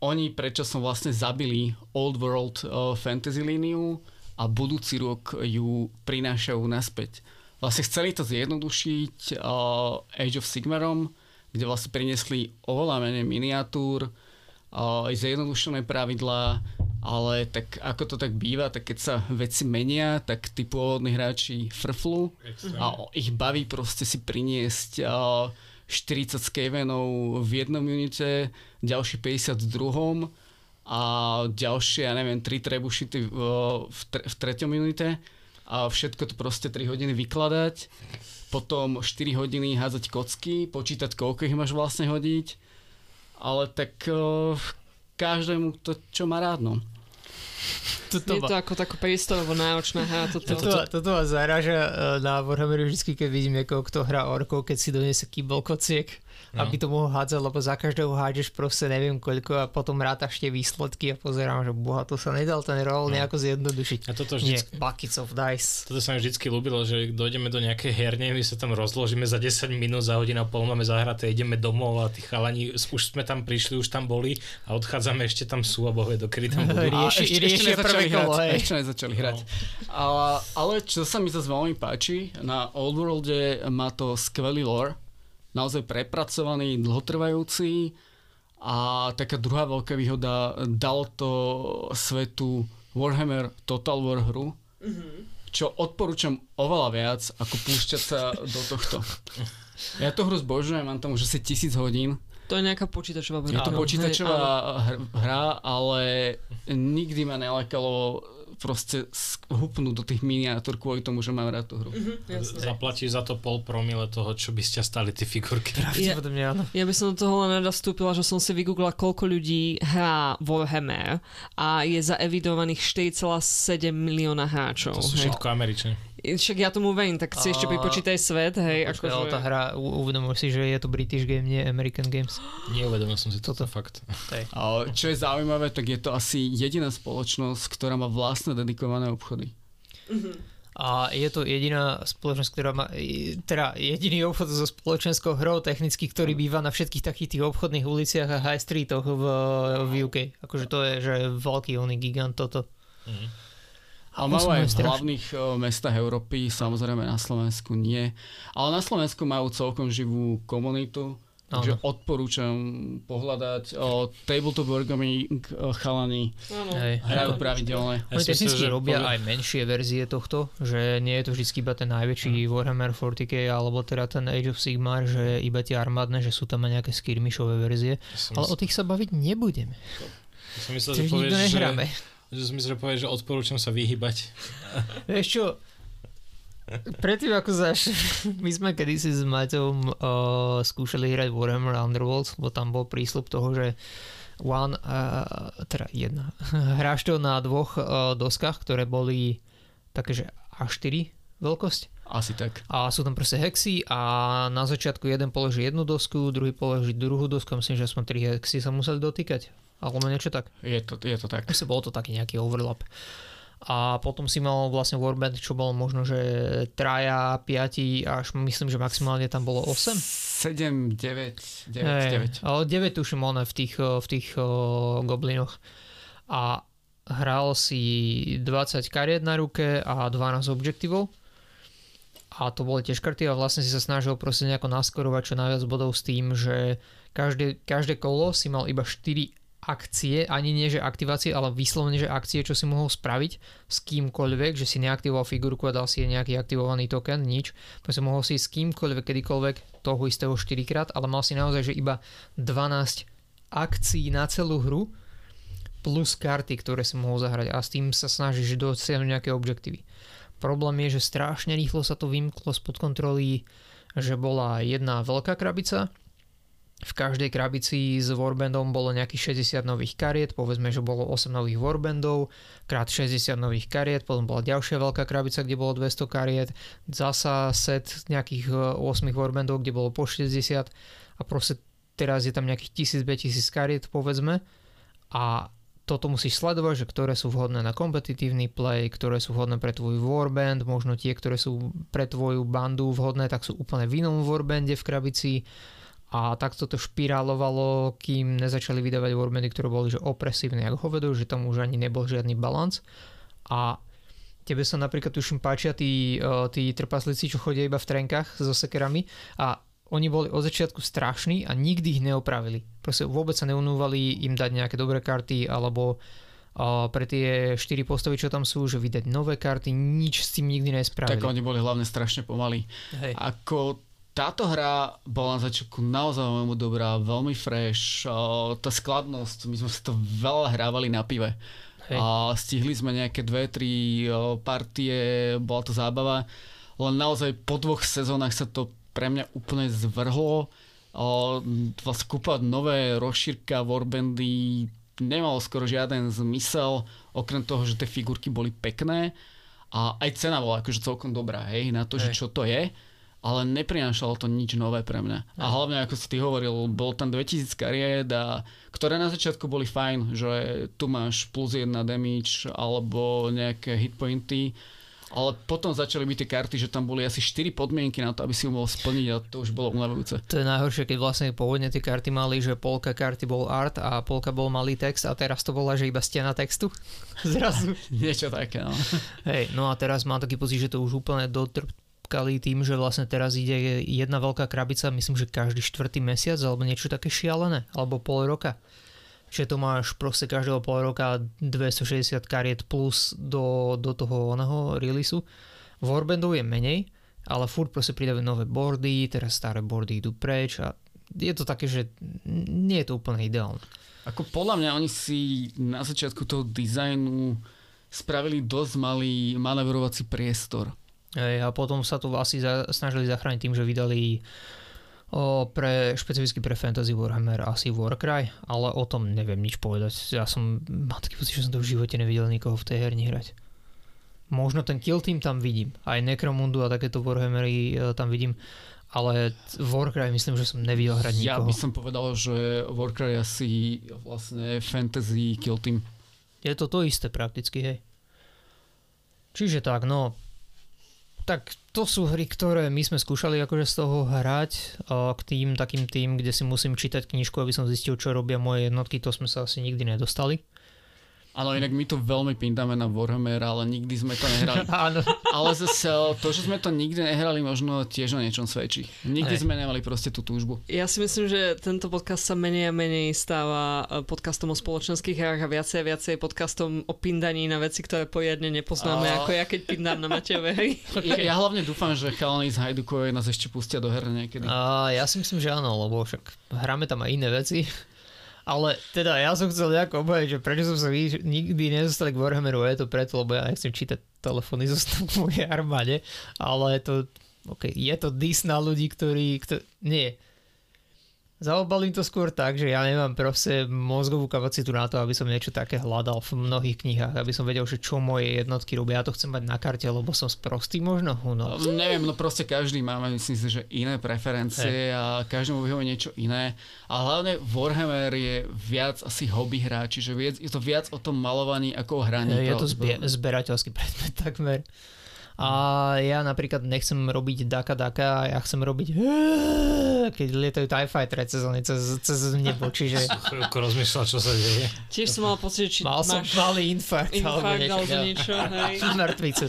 oni predčasom vlastne zabili Old World uh, fantasy líniu a budúci rok ju prinášajú naspäť. Vlastne chceli to zjednodušiť uh, Age of Sigmarom, kde vlastne priniesli oveľa menej miniatúr, uh, zjednodušené pravidlá, ale tak ako to tak býva, tak keď sa veci menia, tak tí pôvodní hráči frflu a ich baví proste si priniesť uh, 40 skavenov v jednom unite, ďalší 50 v druhom a ďalšie, ja neviem, 3 trebušity v, v, tre, v treťom unite a všetko to proste 3 hodiny vykladať, potom 4 hodiny hádzať kocky, počítať koľko ich máš vlastne hodiť, ale tak uh, každému to, čo má rád, no. Toto Je to ako takú prístorovo náročná hra. Toto. Toto, toto ma zaráža e, na Warhammeru vždy, keď vidím niekoho, kto hrá orkov, keď si donese kýbol kociek, No. aby to mohol hádzať, lebo za každého hádžeš proste neviem koľko a potom rátaš tie výsledky a pozerám, že boha, to sa nedal ten roll No. nejako zjednodušiť. A toto Nie, vždycky, buckets of dice. toto sa mi vždycky ľúbilo, že dojdeme do nejakej herne, my sa tam rozložíme za 10 minút, za hodinu a pol máme zahraté, ideme domov a tí chalani, už sme tam prišli, už tam boli a odchádzame, ešte tam sú a bohvie, dokedy tam budú. [laughs] Rieši- A ešte, ešte nezačali prvé hrať, kolo, hej. ešte nezačali hrať. Ale, ale čo sa mi zase veľmi páči, na Old Worlde má to skvelý lore, naozaj prepracovaný, dlhotrvajúci a taká druhá veľká výhoda, dal to svetu Warhammer Total War hru, čo odporúčam oveľa viac, ako púšťať sa do tohto. [laughs] Ja to hru zbožňujem, mám tam už asi tisíc hodín. To je nejaká počítačová Je hra. to Áno, hej, áno. počítačová hr- hra, ale nikdy ma nelakalo proste hupnúť do tých miniatúr kvôli tomu, že mám rád tú hru. Jasné. Zaplatíš za to pol promile toho, čo by ste stali tie figurky. Pravdepodobne áno. Ja by som do toho len rada vstúpila, že som si vygooglila, koľko ľudí hrá Warhammer a je zaevidovaných 4,7 milióna hráčov. To sú všetko Američania. Však ja tomu verím, tak si ešte A- pripočítaj svet, hej. Počkaj, ale Akože... tá hra, u- uvedomuješ si, že je to British game, nie American Games. [gasps] Neuvedomil som si toto fakt. A čo je zaujímavé, tak je to asi jediná spoločnosť, ktorá má vlastné dedikované obchody. A je to jediná spoločnosť, ktorá má, teda jediný obchod so spoločenskou hrou technicky, ktorý býva na všetkých takých tých obchodných uliciach a high streetoch v, v UK. Akože to je, že veľký oný gigant toto. Ale To majú aj v strašné. hlavných o, mestách Európy, samozrejme na Slovensku nie. Ale na Slovensku majú celkom živú komunitu, takže Áno. odporúčam pohľadať o, Tabletop Wargaming o, chalani hrajú pravidelne. Oni technicky robia aj menšie verzie tohto, že nie je to vždy iba ten najväčší Warhammer 40k alebo teda ten Age of Sigmar, že iba tie armádne, že sú tam aj nejaké skirmishové verzie, ale o tých sa baviť nebudeme. ja som myslel, že povieš, že, nehráme. Že som myslel, že povieš, že odporúčam sa vyhybať. [laughs] Vieš čo, predtým ako zaš, [laughs] my sme kedysi s Maťom uh, skúšali hrať Warhammer Underworld, lebo tam bol prísľub toho, že one, uh, teda jedna, [laughs] hráš to na dvoch uh, doskách, ktoré boli také, že A4 veľkosť Asi tak. a sú tam proste hexy a na začiatku jeden položí jednu dosku, druhý položí druhú dosku, myslím, že aspoň tri hexy sa museli dotýkať, alebo niečo tak. Je to, je to tak. Myslím, bol to taký nejaký overlap. A potom si mal vlastne Warband, čo bolo možno, že traja, piati, až myslím, že maximálne tam bolo 8. 7, 9, 9, Hej, 9. ale 9 tuším one v tých, v tých uh, goblinoch. A hral si 20 kariet na ruke a 12 objektívov. a to boli tiež karty a vlastne si sa snažil proste nejako naskorovať čo najviac bodov s tým, že každé, každé kolo si mal iba 4 akcie, ani nie že aktivácie, ale vyslovene, že akcie, čo si mohol spraviť s kýmkoľvek, že si neaktivoval figurku a dal si nejaký aktivovaný token, nič. Proste mohol si s kýmkoľvek, kedykoľvek toho istého 4 krát, ale mal si naozaj, že iba 12 akcií na celú hru plus karty, ktoré si mohol zahrať a s tým sa snažíš dosiahnuť nejaké objektívy. Problém je, že strašne rýchlo sa to vymklo spod kontroly, že bola jedna veľká krabica, v každej krabici s Warbandom bolo nejakých 60 nových kariet, povedzme, že bolo 8 nových Warbandov, krát 60 nových kariet, potom bola ďalšia veľká krabica, kde bolo 200 kariet, zasa set nejakých 8 e, Warbandov, kde bolo po 60 a proste teraz je tam nejakých 1000-2000 kariet, povedzme. A toto musíš sledovať, že ktoré sú vhodné na kompetitívny play, ktoré sú vhodné pre tvoj warband, možno tie, ktoré sú pre tvoju bandu vhodné, tak sú úplne v inom warbande v krabici a takto to špirálovalo, kým nezačali vydávať warbandy, ktoré boli že opresívne ako hovedu, že tam už ani nebol žiadny balans a tebe sa napríklad tuším páčia tí, e, tí trpaslíci, čo chodia iba v trenkách so sekerami a oni boli od začiatku strašní a nikdy ich neopravili. Proste vôbec sa neunúvali im dať nejaké dobré karty alebo uh, pre tie 4 postavy, čo tam sú, že vydať nové karty, nič s tým nikdy nespravili. Tak oni boli hlavne strašne pomalí. Hej. Ako táto hra bola na začiatku naozaj veľmi dobrá, veľmi fresh, tá skladnosť, my sme sa to veľa hrávali na pive. Hej. A stihli sme nejaké dve, tri partie, bola to zábava, len naozaj po dvoch sezónach sa to pre mňa úplne zvrhlo. Vlastne kúpať nové rozšírka Warbandy nemalo skoro žiaden zmysel, okrem toho, že tie figurky boli pekné a aj cena bola akože celkom dobrá, hej, na to, hej. že čo to je ale neprinášalo to nič nové pre mňa. A hlavne, ako si ty hovoril, bol tam 2000 kariet, a, ktoré na začiatku boli fajn, že tu máš plus 1 damage alebo nejaké hitpointy ale potom začali byť tie karty, že tam boli asi 4 podmienky na to, aby si ho mohol splniť a to už bolo unavujúce. To je najhoršie, keď vlastne pôvodne tie karty mali, že polka karty bol art a polka bol malý text a teraz to bola, že iba stena textu. [laughs] Zrazu. [laughs] Niečo také, no. Hej, no a teraz mám taký pocit, že to už úplne dotrpkali tým, že vlastne teraz ide jedna veľká krabica, myslím, že každý štvrtý mesiac alebo niečo také šialené, alebo pol roka že to máš proste každého pol roka 260 kariet plus do, do toho oného releaseu. Warbandov je menej, ale furt proste pridávajú nové boardy, teraz staré boardy idú preč a je to také, že nie je to úplne ideálne. Ako podľa mňa oni si na začiatku toho dizajnu spravili dosť malý manevrovací priestor. Ej, a potom sa to asi za, snažili zachrániť tým, že vydali O, pre, špecificky pre Fantasy Warhammer asi Warcry, ale o tom neviem nič povedať. Ja som, mám taký pocit, že som to v živote nevidel nikoho v tej herni hrať. Možno ten Kill Team tam vidím, aj Necromundu a takéto Warhammery e, tam vidím, ale Warcry myslím, že som nevidel hrať nikoho. Ja by som povedal, že Warcry asi vlastne Fantasy Kill Team. Je to to isté prakticky, hej. Čiže tak, no, tak to sú hry, ktoré my sme skúšali akože z toho hrať k tým takým tým, kde si musím čítať knižku, aby som zistil, čo robia moje jednotky, to sme sa asi nikdy nedostali. Áno, inak my to veľmi pindáme na Warhammer, ale nikdy sme to nehrali. [laughs] Ale zase to, že sme to nikdy nehrali, možno tiež o niečom svedčí. Nikdy Aj. sme nemali proste tú túžbu. Ja si myslím, že tento podcast sa menej a menej stáva e, podcastom o spoločenských hrách a viacej a viacej podcastom o pindaní na veci, ktoré poriadne nepoznáme, a... ako ja keď pindám na Matejové hry. [laughs] ja, ja hlavne dúfam, že chalani z Hajdukovej nás ešte pustia do her niekedy. A ja si myslím, že áno, lebo však hráme tam aj iné veci. Ale teda ja som chcel nejako obhajiť, že prečo som sa nikdy nezostal k Warhammeru, je to preto, lebo ja nechcem čítať telefóny zo [laughs] mojej armáde, ale to, okay, je to dis na ľudí, ktorí, ktorí nie, Zaobalím to skôr tak, že ja nemám proste mozgovú kapacitu na to, aby som niečo také hľadal v mnohých knihách, aby som vedel, že čo moje jednotky robia. Ja to chcem mať na karte, lebo som sprostý možno. No. Neviem, no proste každý máme, myslím si, že iné preferencie hey. a každému vyhovuje niečo iné. A hlavne Warhammer je viac asi hobby hra, čiže je to viac o tom malovaní ako o hraní. Je to zbie- zberateľský predmet takmer. A ja napríklad nechcem robiť daka daka, ja chcem robiť keď lietajú TIE Fighter cez, cez, cez nebo, čiže... [laughs] Chvíľku rozmýšľal, čo sa deje. Tiež som mal pocit, či Mal som máš malý infarkt, infarkt alebo no. niečo, [laughs] hej. Mŕtvicu.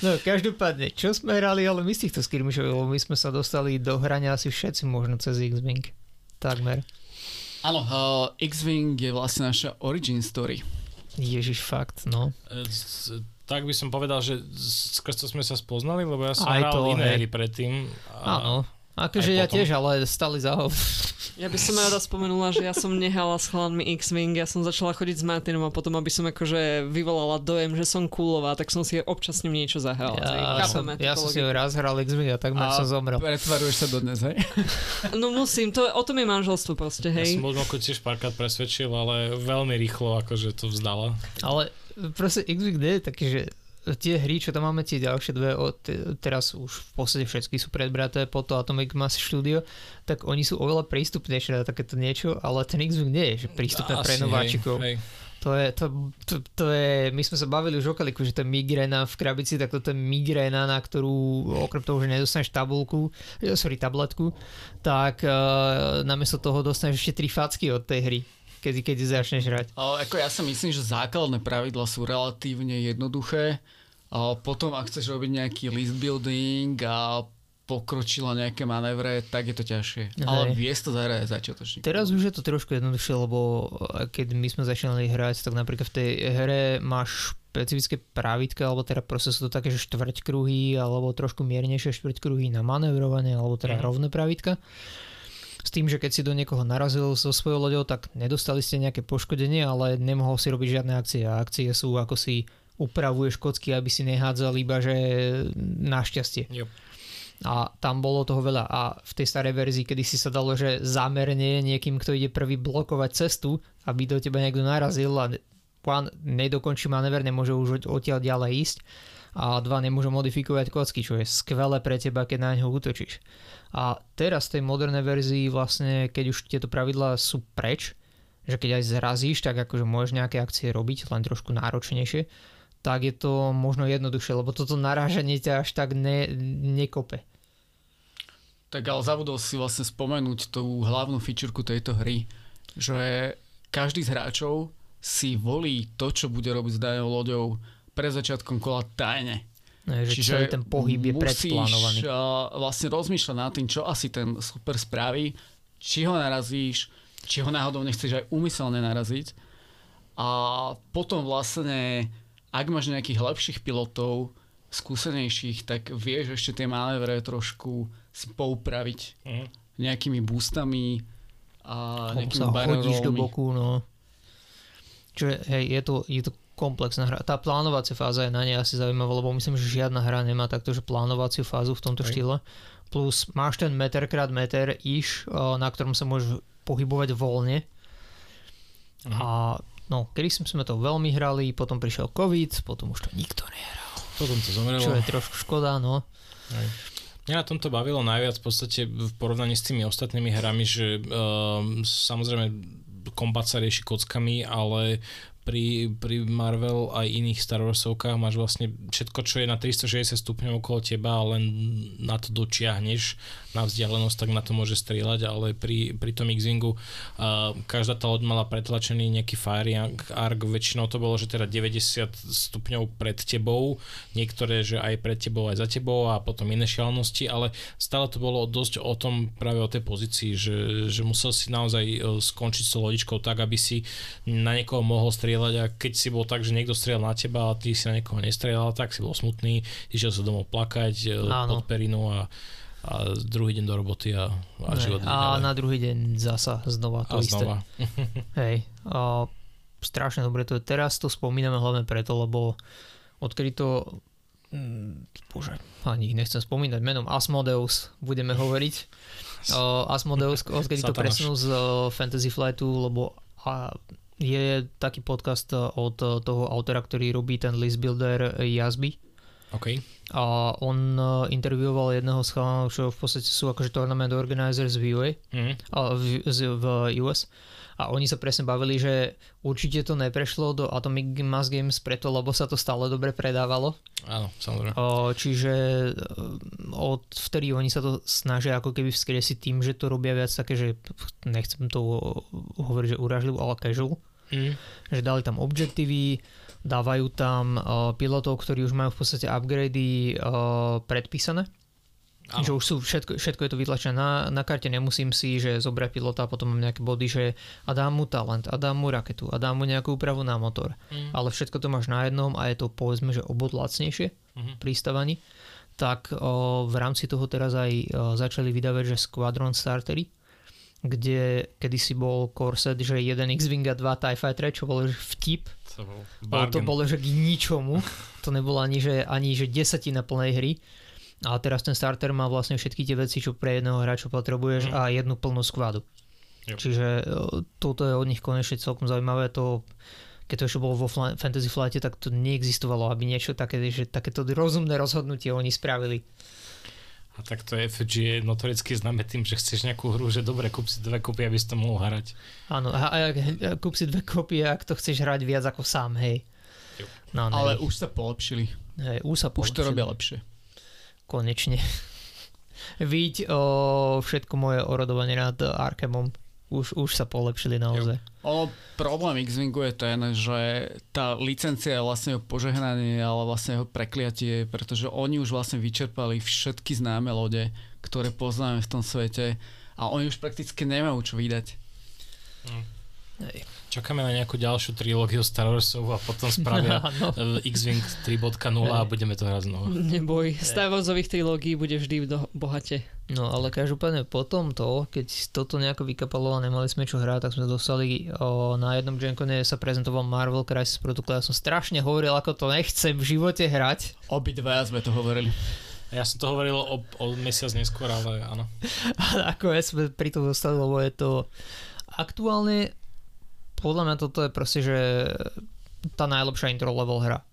No, každopádne, čo sme hrali, ale my z týchto skirmishov, lebo my sme sa dostali do hrania asi všetci možno cez X-Wing. Takmer. Áno, uh, X-Wing je vlastne naša origin story. Ježiš, fakt, no. E, z- Tak by som povedal, že skrz to sme sa spoznali, lebo ja som Aj hral to, iné hry predtým. a- Áno. Akože ja potom. tiež, ale stali za ho. [laughs] Ja by som rada spomenula, že ja som nehala s chalánmi X-Wing, ja som začala chodiť s Martinom a potom, aby som akože vyvolala dojem, že som coolová, tak som si občas s ním niečo zahrala. Ja, som, ja som si raz hral X-Wing a takmer som zomrel. pretvaruješ sa dodnes, hej? [laughs] No musím, to, o tom je manželstvo proste, Ja hej. som Ludmilku tiež párkrát presvedčil, ale veľmi rýchlo akože to vzdala. Ale proste X-Wing je taký, že tie hry, čo tam máme, tie ďalšie dve, od, teraz už v podstate všetky sú predbraté po to Atomic Mass Studio, tak oni sú oveľa prístupnejšie na takéto niečo, ale ten X-Wing nie je že prístupné pre Asi, nováčikov. Hej, hej. To je, to, to, to je, my sme sa bavili už o kaliku, že to je migréna v krabici, tak toto je migréna, na ktorú okrem toho, že nedostaneš tabulku, eh, sorry, tabletku, tak uh, namiesto toho dostaneš ešte tri facky od tej hry, keď, keď začneš hrať. Ale ako ja si myslím, že základné pravidla sú relatívne jednoduché. A potom, ak chceš robiť nejaký list building a pokročila nejaké manévre, tak je to ťažšie. Hej. Ale vie to zahrať začiatočník. Teraz už je to trošku jednoduchšie, lebo eh, keď my sme začínali hrať, tak napríklad v tej hre máš špecifické pravidka, alebo teda proste sú to také, že štvrť kruhy, alebo trošku miernejšie štvrť kruhy na manevrovanie, alebo teda Mhm. rovné pravidka. S tým, že keď si do niekoho narazil so svojou loďou, tak nedostali ste nejaké poškodenie, ale nemohol si robiť žiadne akcie. A akcie sú ako si upravuješ kocky, aby si nehádzal iba, že našťastie. Jo. A tam bolo toho veľa. A v tej starej verzii, kedy si sa dalo, že zámerne niekým, kto ide prvý blokovať cestu, aby do teba niekto narazil a plán nedokončí manéver, nemôže už odtiaľ ďalej ísť a dva nemôže modifikovať kocky, čo je skvelé pre teba, keď na ňo útočíš. A teraz v tej modernej verzii vlastne, keď už tieto pravidlá sú preč, že keď aj zrazíš, tak akože môžeš nejaké akcie robiť, len trošku náročnejšie, tak je to možno jednoduchšie, lebo toto narážanie ťa až tak ne, nekope. Tak ale zabudol si vlastne spomenúť tú hlavnú fičurku tejto hry, že každý z hráčov si volí to, čo bude robiť s danou loďou pred začiatkom kola tajne. Ne, že celý ten pohyb je predplánovaný. Musíš uh, vlastne rozmýšľať nad tým, čo asi ten super spraví, či ho narazíš, či ho náhodou nechceš aj úmyselne naraziť. A potom vlastne, ak máš nejakých lepších pilotov, skúsenejších, tak vieš ešte tie manévre trošku si poupraviť Mhm. nejakými boostami a Kom nejakými sa hodíš do boku, no. Čiže hej, je to, je to komplexná hra. Tá plánovacia fáza je na nej asi zaujímavá, lebo myslím, že žiadna hra nemá takto, že plánovaciu fázu v tomto Hej. štýle. Plus máš ten meter krát meter iš, eh, na ktorom sa môžeš pohybovať voľne. Mhm. A no, kedy sme to veľmi hrali, potom prišiel COVID, potom už to nikto nehral. Potom to zomrelo. Čo je trošku škoda, no. Hej. Mňa na tomto bavilo najviac v podstate v porovnaní s tými ostatnými hrami, že um, samozrejme kombat sa rieši kockami, ale pri, pri Marvel aj iných Star Warsovkách máš vlastne všetko, čo je na 360 stupňov okolo teba a len na to dočiahneš na vzdialenosť, tak na to môže strieľať, ale pri, pri tom X-Wingu uh, každá tá loď mala pretlačený nejaký firing arc, väčšinou to bolo, že teda 90 stupňov pred tebou, niektoré, že aj pred tebou, aj za tebou a potom iné šialenosti, ale stále to bolo dosť o tom práve o tej pozícii, že, že musel si naozaj e, skončiť s lodičkou tak, aby si na niekoho mohol strieľať a keď si bol tak, že niekto strieľal na teba a ty si na niekoho nestrieľal, tak si bol smutný, išiel sa domov plakať e, Áno. pod perinu a, a druhý deň do roboty a, a život ide a ďalej. na druhý deň zasa znova to a isté. znova. [laughs] Hej, a strašne dobre to je. Teraz to spomíname hlavne preto, lebo odkedy to mm, bože, ani ich nechcem spomínať menom Asmodeus budeme hovoriť. [laughs] Uh, Asmodeus, odkedy to presunú z uh, Fantasy Flightu, lebo a, je taký podcast uh, od uh, toho autora, ktorý robí ten list builder Jazby. OK. A on intervjuoval jedného z chalanov, čo v podstate sú akože tournament organizers v UA, Mm. a v, z- v US. A oni sa presne bavili, že určite to neprešlo do Atomic Mass Games preto, lebo sa to stále dobre predávalo. Áno, samozrejme. O, čiže od vtedy oni sa to snažia ako keby vzkriesiť tým, že to robia viac také, že nechcem to hovoriť, že uražlivo, ale casual. Mm. Že dali tam objektívy, dávajú tam uh, pilotov, ktorí už majú v podstate upgrady uh, predpísané. Áno. Že už sú, všetko, všetko je to vytlačené na, na karte, nemusím si, že zobrať pilota a potom mám nejaké body, že a dám mu talent, a dám mu raketu, a dám mu nejakú úpravu na motor. Mm. Ale všetko to máš na jednom a je to povedzme, že obod lacnejšie Mhm. pri stavaní. Tak o, v rámci toho teraz aj o, začali vydávať, že Squadron Startery, kde kedysi bol core set, že jeden X-Wing a dva TIE Fighter, čo bolo že vtip, To bol ale to bolo, že k ničomu. [laughs] To nebolo ani, že, ani že desatina plnej hry. A teraz ten starter má vlastne všetky tie veci, čo pre jedného hráča potrebuješ Mm. a jednu plnú skvadu. Jo. Čiže e, toto je od nich konečne celkom zaujímavé. To, keď to ešte bolo vo Fantasy Flighte, tak to neexistovalo, aby niečo také, že takéto rozumné rozhodnutie oni spravili. A tak to FG je notoricky známe tým, že chceš nejakú hru, že dobre, kúp si dve kopie, aby si to mohol hrať. Áno, a, a, a kúp si dve kopie, ak to chceš hrať viac ako sám, hej. Jo. No, Ale už sa polepšili. hej, už sa Už to polepšili. robia lepšie. Konečne. [laughs] Vidť o, všetko moje orodovanie nad Arkemom. Už, už sa polepšili naozaj. Ono, problém X-Wingu je ten, že tá licencia je vlastne jeho požehnanie, ale vlastne jeho prekliatie, pretože oni už vlastne vyčerpali všetky známe lode, ktoré poznáme v tom svete a oni už prakticky nemajú čo vydať. Hej. Čakáme na nejakú ďalšiu trilógiu Star Warsov a potom spravia Áno. [laughs] e, X-Wing 3.0 a budeme to hrať znova. Neboj, Star Warsových trilógií bude vždy do, bohate. No ale každopádne po tomto, keď toto nejako vykapalo a nemali sme čo hrať, tak sme dostali o, na jednom Gencone sa prezentoval Marvel Crisis Protocol. Ja som strašne hovoril, ako to nechcem v živote hrať. Obidvaja sme to hovorili. Ja som to hovoril o, o mesiac neskôr, ale áno. [laughs] Ale ako ja sme pri tom dostali, lebo je to aktuálne podľa mňa toto je proste, že tá najlepšia intro level hra.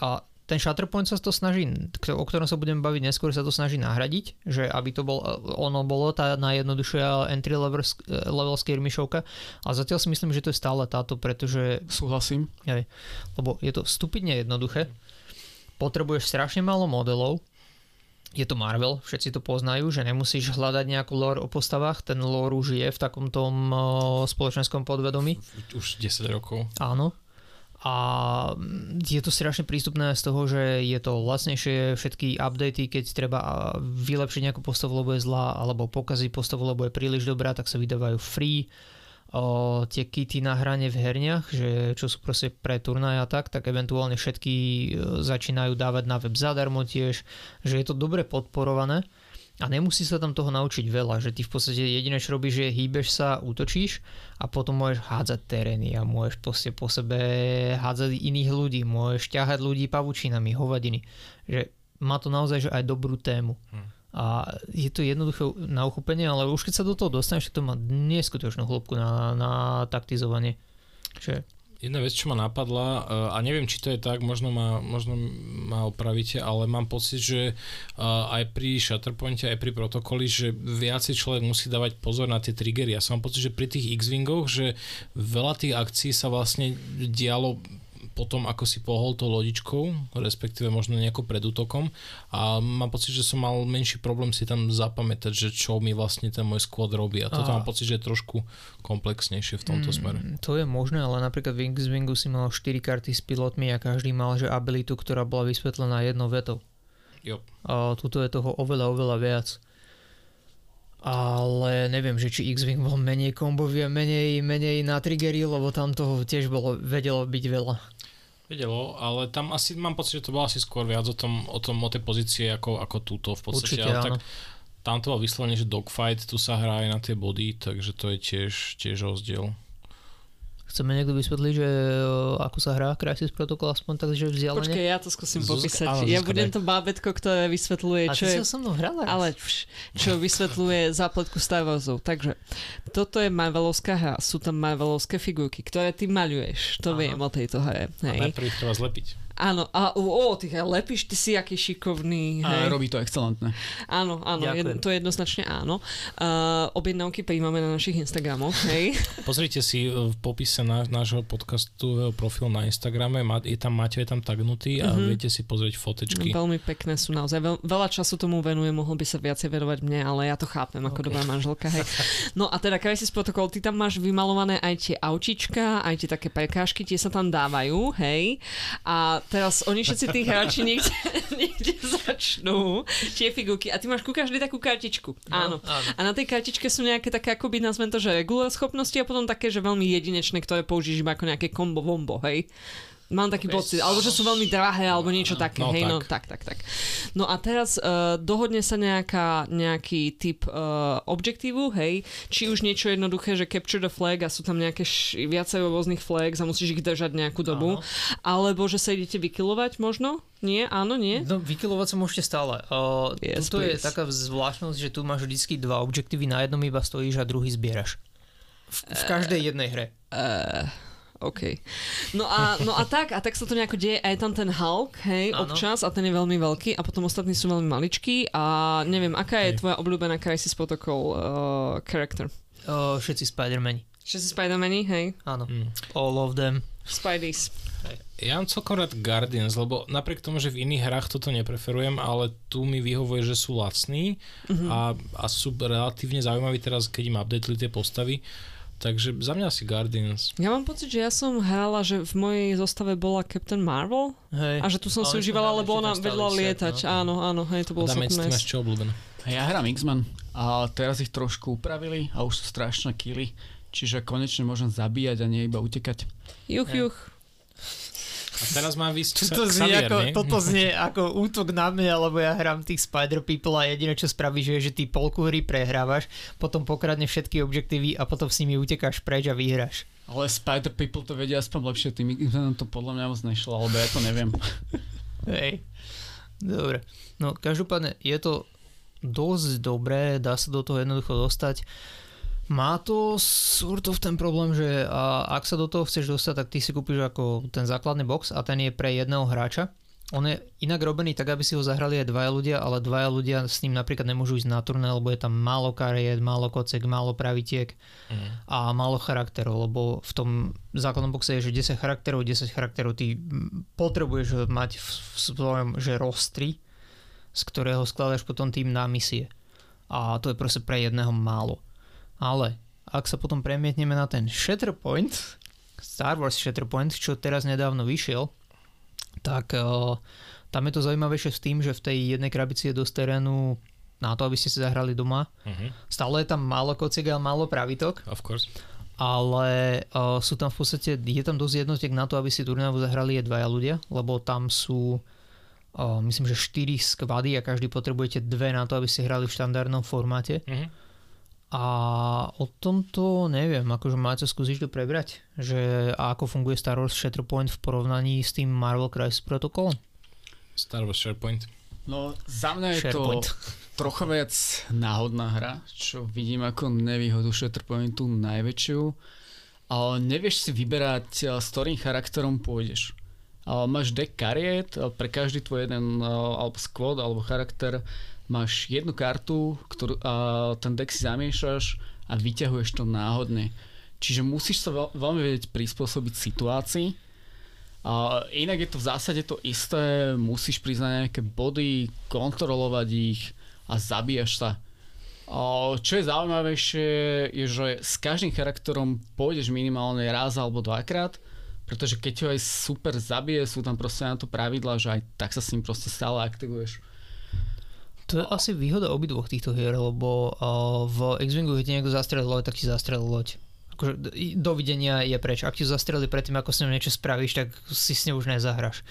A ten Shatterpoint sa to snaží, o ktorom sa budem baviť neskôr, sa to snaží nahradiť, že aby to bol, ono bolo tá najjednoduchšia entry level, level skirmishovka a zatiaľ si myslím, že to je stále táto, pretože Súhlasím. Hej. Lebo je to stupidne jednoduché. Potrebuješ strašne málo modelov. Je to Marvel, všetci to poznajú, že nemusíš hľadať nejakú lore o postavách, ten lore už je v takom tom spoločenskom podvedomí. Už 10 rokov. Áno. A mm, je to strašne prístupné z toho, že je to lacnejšie všetky updaty, keď treba vylepšiť nejakú postavu, lebo je zlá, alebo pokaziť postavu, lebo je príliš dobrá, tak sa vydávajú free. O, tie kity na hranie v herniach, že čo sú proste pre turnaj a tak, tak eventuálne všetky e, začínajú dávať na web zadarmo tiež, že je to dobre podporované a nemusí sa tam toho naučiť veľa, že ty v podstate jediné čo robíš je hýbeš sa, útočíš a potom môžeš hádzať terény a môžeš proste po sebe hádzať iných ľudí, môžeš ťahať ľudí pavučinami, hovadiny, že má to naozaj že aj dobrú tému. Hm. A je to jednoduché na uchopenie, ale už keď sa do toho dostaneš, to má neskutočnú hĺbku na, na taktizovanie. Že Jedna vec, čo ma napadla, eh, a neviem, či to je tak, možno ma, možno ma opravíte, ale mám pocit, že eh, aj pri Shatterpointe, aj pri protokoli, že viacej človek musí dávať pozor na tie triggery. Ja som mám pocit, že pri tých X-Wingoch, že veľa tých akcií sa vlastne dialo potom, ako si pohol to lodičkou, respektíve možno nejako pred útokom a mám pocit, že som mal menší problém si tam zapamätať, že čo mi vlastne ten môj squad robí a toto A- mám pocit, že je trošku komplexnejšie v tomto smere. Mm, To je možné, ale napríklad v X-Wingu si mal 4 karty s pilotmi a každý mal že abilitu, ktorá bola vysvetlená jednou vetou. Jo. A tuto je toho oveľa, oveľa viac. Ale neviem, že či X-Wing bol menej kombový a menej, menej na triggery, lebo tam toho tiež bolo, vedelo byť veľa. Vedelo, ale tam asi mám pocit, že to bolo asi skôr viac o tom, o, tom, o tej pozície ako, ako túto v podstate. Určite ale áno. tak tam to bolo vyslovene, že dogfight, tu sa hrá aj na tie body, takže to je tiež, tiež rozdiel. Chceme niekto vysvetliť, že o, ako sa hrá Crisis Protocol aspoň tak, že vzdialene? Počkaj, ja to skúsim Zuzka- popísať. áno, ja budem to bábetko, ktoré vysvetľuje, a čo je... so mnou hrala? Ale čo vysvetľuje zápletku Star Warsov. Takže toto je Marvelovská hra. Sú tam Marvelovské figurky, ktoré ty maľuješ. To Áno. viem o tejto hre. A Hej. najprv ich treba zlepiť. Áno, a o, ty lepíš, ty si aký šikovný. Hej. A robí to excelentne. Áno, áno, jed, to je jednoznačne áno. Uh, objednávky príjmame na našich Instagramoch, hej. [laughs] Pozrite si e, v popise na, nášho podcastového profilu na Instagrame, má- je tam, Maťo je tam tagnutý a Mhm. viete si pozrieť fotečky. Veľmi pekné sú naozaj. Veľ, veľa času tomu venuje, mohol by sa viacej venovať mne, ale ja to chápem ako Ok. dobrá manželka. Hej. [laughs] No a teda Crisis Protocol, ty tam máš vymalované aj tie aučička, aj tie také prekážky, tie sa tam dávajú, hej. A teraz oni všetci tí hráči niekde, [laughs] niekde začnú tie figurky a ty máš ku každej takú kartičku. Áno. áno. A na tej kartičke sú nejaké také, akoby nazvem to, že regular schopnosti a potom také, že veľmi jedinečné, ktoré použiješ iba ako nejaké kombo vombo, hej. Mám taký pocit, alebo že sú veľmi drahé, alebo niečo také, No, hej, tak. no tak, tak, tak. No a teraz uh, dohodne sa nejaká, nejaký typ uh, objektívu, hej, či už niečo jednoduché, že capture the flag a sú tam nejaké š- viacero rôznych flags a musíš ich držať nejakú dobu, Áno. alebo že sa idete vykilovať možno? Nie? Áno, nie? No, vykilovať sa môžete stále. Uh, Yes, tuto je please. taká zvláštnosť, že tu máš vždy dva objektívy, na jednom iba stojíš a druhý zbieraš. V, v každej jednej hre. Uh, OK. No a, no a tak, a tak sa to nejako deje, a je tam ten Hulk, hej, Áno. občas, a ten je veľmi veľký, a potom ostatní sú veľmi maličkí, a neviem, aká je Hej. tvoja obľúbená Crisis Protocol uh, character? Uh, všetci Spider-Mani. Všetci Spider-Mani, hej? Áno. Mm. All of them. Spideys. Ja mám celkom rád Guardians, lebo napriek tomu, že v iných hrách toto nepreferujem, ale tu mi vyhovuje, že sú lacní Mhm. a, a sú relatívne zaujímaví teraz, keď im updateli tie postavy. Takže za mňa asi Guardians. Ja mám pocit, že ja som hrala, že v mojej zostave bola Captain Marvel Hej. a že tu som si užívala, lebo ona vedela lietať. no. Áno, áno, hej, to bolo ty celkom máš nice. čo obľúbené? Ja hrám X-Men a teraz ich trošku upravili a už sú strašné killy, čiže konečne môžem zabíjať a nie iba utekať. Juch, Hej. juch. A teraz má vysť Toto znie, Xavier, ako, nie? toto znie [laughs] ako útok na mňa, lebo ja hrám tých Spider People a jediné čo spravíš je, že ty polku hry prehrávaš, potom pokradne všetky objektívy a potom s nimi utekáš preč a vyhráš. Ale Spider People to vedia aspoň lepšie, tým to podľa mňa moc nešlo, alebo ja to neviem. [laughs] Hej. Dobre. No každopádne je to dosť dobré, dá sa do toho jednoducho dostať. Má to sort of ten problém, že a, ak sa do toho chceš dostať, tak ty si kúpiš ako ten základný box a ten je pre jedného hráča. On je inak robený tak, aby si ho zahrali aj dvaja ľudia, ale dvaja ľudia s ním napríklad nemôžu ísť na turné, lebo je tam málo kariet, málo kocek, málo pravitiek Mhm. a málo charakterov, lebo v tom základnom boxe je, že 10 charakterov, 10 charakterov ty mm, potrebuješ mať v, v svojom, že rostri, z ktorého skladáš potom tým na misie. A to je proste pre jedného málo. Ale ak sa potom premietneme na ten Shatterpoint, Star Wars Shatterpoint, čo teraz nedávno vyšiel, tak uh, tam je to zaujímavejšie s tým, že v tej jednej krabici je dosť terénu na to, aby ste si zahrali doma. Mhm, Stále je tam málo kociek a málo pravitok, Of course. ale uh, sú tam v podstate, je tam dosť jednotiek na to, aby si turnajovo zahrali je dvaja ľudia, lebo tam sú uh, myslím, že 4 skvady a každý potrebujete dve na to, aby ste hrali v štandardnom formáte. Mhm. A o tomto neviem, akože máte skúsiť to prebrať, že ako funguje Star Wars Shatterpoint v porovnaní s tým Marvel Crisis Protocolom? Star Wars SharePoint. No za mňa je SharePoint. to [laughs] trocha viac náhodná hra, čo vidím ako nevýhodu Shatterpointu najväčšiu. Ale nevieš si vyberať, eh, s ktorým charakterom pôjdeš. Ale máš deck kariet, a pre každý tvoj jeden alebo squad alebo charakter máš jednu kartu, ktorú, a ten deck si zamiešaš a vyťahuješ to náhodne. Čiže musíš sa veľ, veľmi vedieť prispôsobiť situácii. A inak je to v zásade to isté, musíš priznať nejaké body, kontrolovať ich a zabíjaš sa. Čo je zaujímavejšie, je, že s každým charakterom pôjdeš minimálne raz alebo dvakrát, pretože keď ho aj super zabije, sú tam proste na to pravidla, že aj tak sa s ním proste stále aktivuješ. To je asi výhoda obidvoch týchto hier, lebo uh, v X-Wingu, keď niekto zastrelil loď, tak ti zastrelil loď. Akože dovidenia je preč. Ak ti zastrelili predtým, ako s ňou niečo spravíš, tak si s ňou už nezahraš.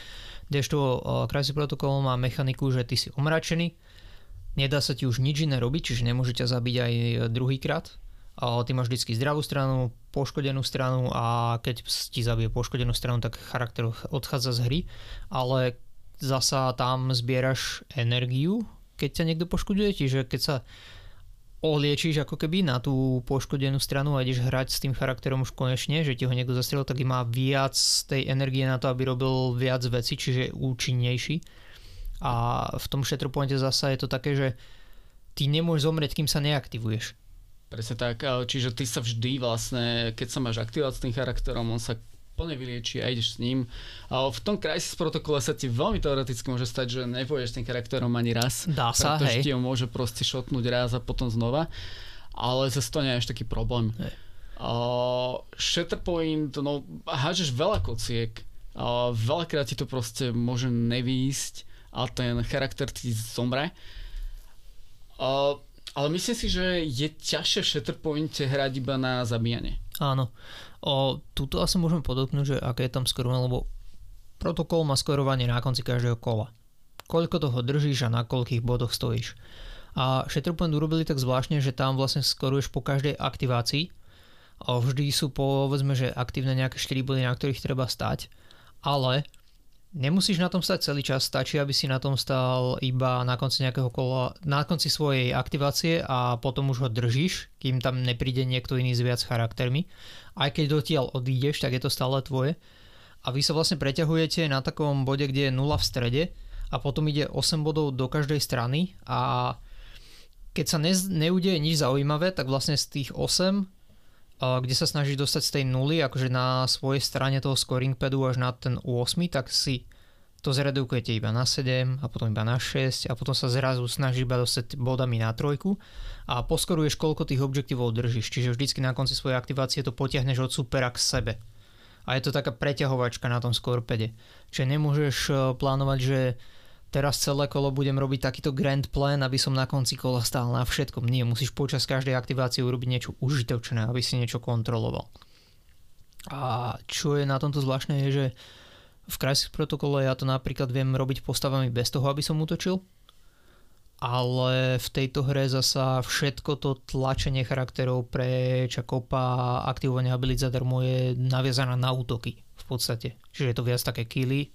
Kdežto uh, Crisis Protocol má mechaniku, že ty si omračený, nedá sa ti už nič iné robiť, čiže nemôže ťa zabiť aj druhýkrát. Uh, ty máš vždy zdravú stranu, poškodenú stranu a keď ti zabije poškodenú stranu, tak charakter odchádza z hry, ale zasa tam zbieraš energiu, keď ťa niekto poškoduje, čiže keď sa oliečíš ako keby na tú poškodenú stranu a ideš hrať s tým charakterom už konečne, že ti ho niekto zastrelil, tak má viac tej energie na to, aby robil viac veci, čiže účinnejší. A v tom Shatterpointe zasa je to také, že ty nemôžeš zomrieť, kým sa neaktivuješ. Presne tak, čiže ty sa vždy vlastne, keď sa máš aktivovať s tým charakterom, on sa plne vylieči a ideš s ním. A v tom Crisis protokole sa ti veľmi teoreticky môže stať, že nepôjdeš s tým charakterom ani raz. Dá sa, pretože hej. ti ho môže proste šotnúť raz a potom znova. Ale zase to nie je až taký problém. Hej. Uh, Shatterpoint, no hážeš veľa kociek, uh, veľakrát ti to proste môže nevýjsť a ten charakter ti zomre. Uh, ale myslím si, že je ťažšie v Shatterpointe hrať iba na zabíjanie. Áno. O, tuto asi môžeme podotknúť, že aké je tam skorovanie, lebo protokol má skorovanie na konci každého kola. Koľko toho držíš a na koľkých bodoch stojíš. A Shatterpoint urobili tak zvláštne, že tam vlastne skoruješ po každej aktivácii. A vždy sú povedzme, že aktívne nejaké 4 body, na ktorých treba stať. Ale Nemusíš na tom stať celý čas, stačí, aby si na tom stal iba na konci nejakého kola, na konci svojej aktivácie a potom už ho držíš, kým tam nepríde niekto iný s viac charaktermi. Aj keď dotiaľ odídeš, tak je to stále tvoje. A vy sa vlastne preťahujete na takom bode, kde je 0 v strede a potom ide 8 bodov do každej strany a keď sa ne, neudeje nič zaujímavé, tak vlastne z tých 8 kde sa snažíš dostať z tej nuly, akože na svojej strane toho scoring padu až na ten 8, tak si to zredukujete iba na 7 a potom iba na 6 a potom sa zrazu snažíš iba dostať bodami na trojku a poskoruješ koľko tých objektívov držíš, čiže vždycky na konci svojej aktivácie to potiahneš od supera k sebe. A je to taká preťahovačka na tom scorepade. Čiže nemôžeš e, plánovať, že teraz celé kolo budem robiť takýto grand plan, aby som na konci kola stál na všetkom. Nie, musíš počas každej aktivácie urobiť niečo užitočné, aby si niečo kontroloval. A čo je na tomto zvláštne je, že v Crisis protokole ja to napríklad viem robiť postavami bez toho, aby som útočil, ale v tejto hre zasa všetko to tlačenie charakterov pre Čakopa, aktivovanie abilit zadarmo je naviazané na útoky v podstate. Čiže je to viac také killy,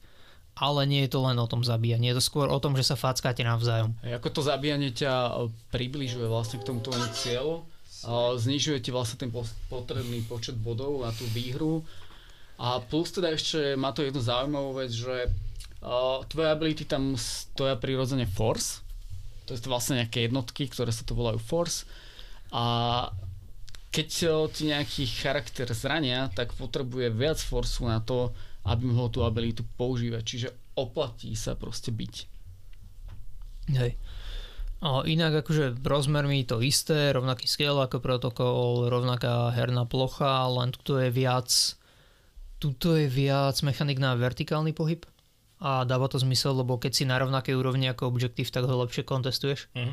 ale nie je to len o tom zabíjaní, je to skôr o tom, že sa fackáte navzájom. Ako to zabíjanie ťa e, približuje vlastne k tomu tvojmu cieľu, a znižuje ti vlastne ten potrebný počet bodov na tú výhru a plus teda ešte má to jednu zaujímavú vec, že uh, tvoje ability tam stoja prirodzene force, to je to vlastne nejaké jednotky, ktoré sa to volajú force a keď ti nejaký charakter zrania, tak potrebuje viac forsu na to, aby mohol tú abilitu používať. Čiže oplatí sa proste byť. Hej. O, inak akože rozmermi to isté, rovnaký scale ako protokol, rovnaká herná plocha, len tu je viac tuto je viac mechanik na vertikálny pohyb a dáva to zmysel, lebo keď si na rovnakej úrovni ako objektív, tak ho lepšie kontestuješ. Mhm.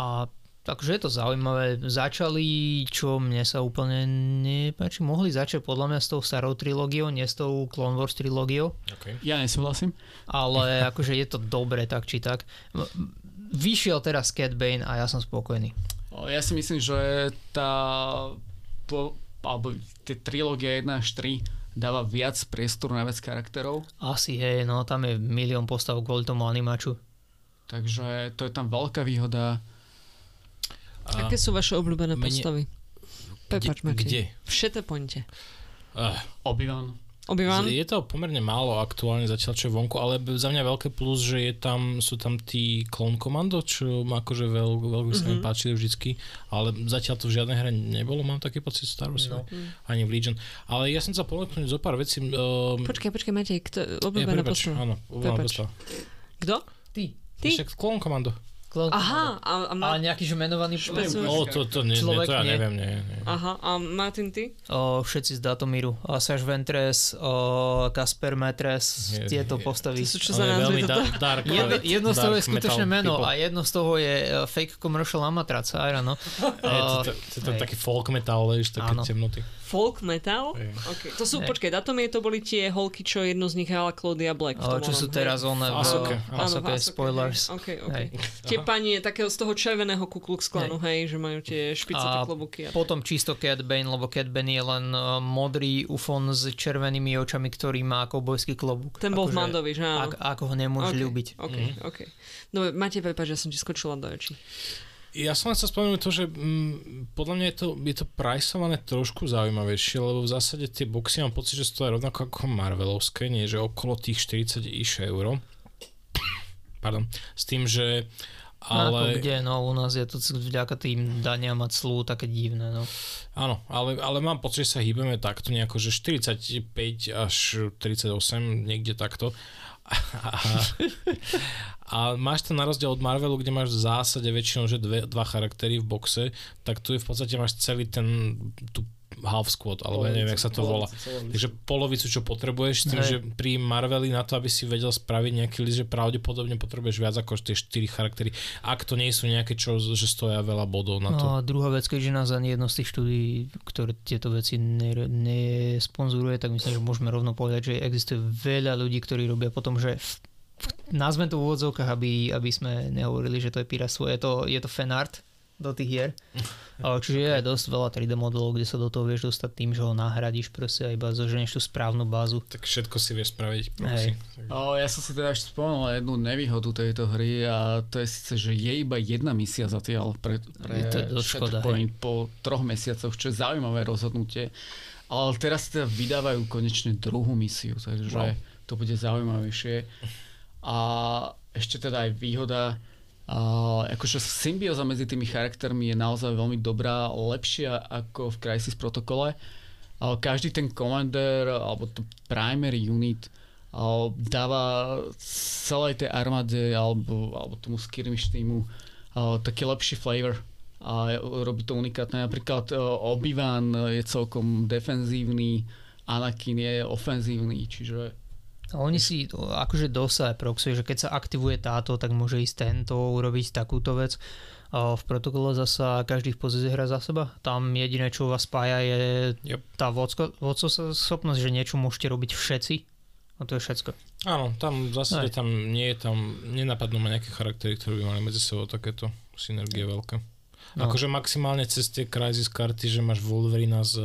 A takže je to zaujímavé. Začali, čo mne sa úplne nepáči, mohli začať podľa mňa s tou starou trilógiou, nie s tou Clone Wars trilógiou. Okay. Ja nesúhlasím. Ale [laughs] akože je to dobre tak či tak. Vyšiel teraz Cat Bane a ja som spokojný. Ja si myslím, že tá po, alebo tie trilógie 1 až 3 dáva viac priestoru na viac charakterov. Asi hej, no tam je milión postav kvôli tomu animaču. Takže to je tam veľká výhoda. A Aké sú vaše obľúbené mene- postavy? Prepač, Kde-? V Shatterpointe. Uh, Obi-Wan. Obi-Wan? je to pomerne málo aktuálne zatiaľ, čo je vonku, ale za mňa veľké plus, že je tam, sú tam tí Clone Commando, čo ma akože veľ, veľmi sa mi Mhm. páčili vždycky, ale zatiaľ to v žiadnej hre nebolo, mám taký pocit Star Wars, No. ani v Legion. Ale ja som sa ponúknuť zo pár vecí. Um, Počkaj, počkaj, Matej, kto, ja, obľúbená prepač, postava? áno, obľúbená Prepač. postava. Kto? Ty. Ty? Však Clone Commando. Klon. Aha, a, a Ma- Ale nejaký že menovaný Špeciálny. O, to, to, nie, Človek nie, to ja nie. neviem, nie, nie. Aha, a Martin, ty? o, všetci z Datomíru. Saš Ventres, o, Kasper Metres, Je- tieto je- postavy. To sú čo za je názvy veľmi toto? da- dark, Jedno, dark jedno z toho je skutočné meno people. a jedno z toho je uh, fake commercial Amatraca, no. [laughs] Je to, to, taký folk metal, vieš, také Áno. temnoty. Folk metal? Okay. To sú, počkaj, Datomie to boli tie holky, čo jednu z nich hrala Claudia Black. v O, tom čo sú teraz one v Asoke, Áno, spoilers. Okay, okay. Hej. Tie pani takého z toho červeného Ku Klux Klanu, hej. že majú tie špicaté A klobúky. A... Potom čisto Cat Bane, lebo Cat Bane je len uh, modrý ufon s červenými očami, ktorý má koubojský klobúk. Ten bol v Akože, Mandovi, že áno? Ak, ako ho nemôžeš Ok, ľúbiť. OK, Mhm. OK. Dobre, máte prepáč, že som ti skočila do očí. Ja som len chcel spomenúť to, že mm, podľa mňa je to, je to priceované trošku zaujímavejšie, lebo v zásade tie boxy mám pocit, že sú to rovnako ako Marvelovské, nie že okolo tých 40 iš eur. Pardon. S tým, že Ale... ale... Ako kde, no u nás je to vďaka tým daniam a clú také divné, no. Áno, ale, ale mám pocit, že sa hýbeme takto nejako, že 45 až 38, niekde takto. A, a máš to na rozdiel od Marvelu, kde máš v zásade väčšinou, že dve, dva charaktery v boxe, tak tu je v podstate máš celý ten, tú half squad, alebo ja neviem, jak sa to volá. Takže polovicu, čo potrebuješ, s tým, Hej. že pri Marveli na to, aby si vedel spraviť nejaký list, že pravdepodobne potrebuješ viac ako tie 4 charaktery, ak to nie sú nejaké, čo, že stoja veľa bodov na to. No a druhá vec, keďže nás ani jedno z tých štúdí, ktoré tieto veci ne- nesponzoruje, tak myslím, že môžeme rovno povedať, že existuje veľa ľudí, ktorí robia potom, že nazvem to v úvodzovkách, aby, aby sme nehovorili, že to je piratstvo, je to, je to fanart do tých hier. Ale Čiže je aj dosť veľa 3D modelov, kde sa do toho vieš dostať tým, že ho nahradíš proste a iba zoženieš tú správnu bázu. Tak všetko si vieš spraviť. Hej. O, ja som si teda ešte spomenul jednu nevýhodu tejto hry a to je síce, že je iba jedna misia zatiaľ pre, pre Je to škoda, Shatterpoint po troch mesiacoch, čo je zaujímavé rozhodnutie. Ale teraz teda vydávajú konečne druhú misiu, takže Wow. to bude zaujímavejšie. A ešte teda aj výhoda, a akože symbióza medzi tými charaktermi je naozaj veľmi dobrá, lepšia ako v Crisis protokole. A každý ten commander alebo to primary unit a dáva celej tej armáde alebo, alebo tomu skirmish týmu a, taký lepší flavor a robí to unikátne. Napríklad e, Obi-Wan je celkom defenzívny, Anakin je ofenzívny, čiže A oni si akože dosah proxy, že keď sa aktivuje táto, tak môže ísť tento, urobiť takúto vec. A v protokole zasa každý v pozícii hra za seba. Tam jediné, čo vás spája, je Yep. tá vodcovská schopnosť, že niečo môžete robiť všetci. A to je všetko. Áno, tam v zásade Aj. tam nie je tam, nenapadnú ma nejaké charaktery, ktoré by mali medzi sebou takéto synergie veľké. No. Akože maximálne cez tie Crysis karty, že máš Wolverina s,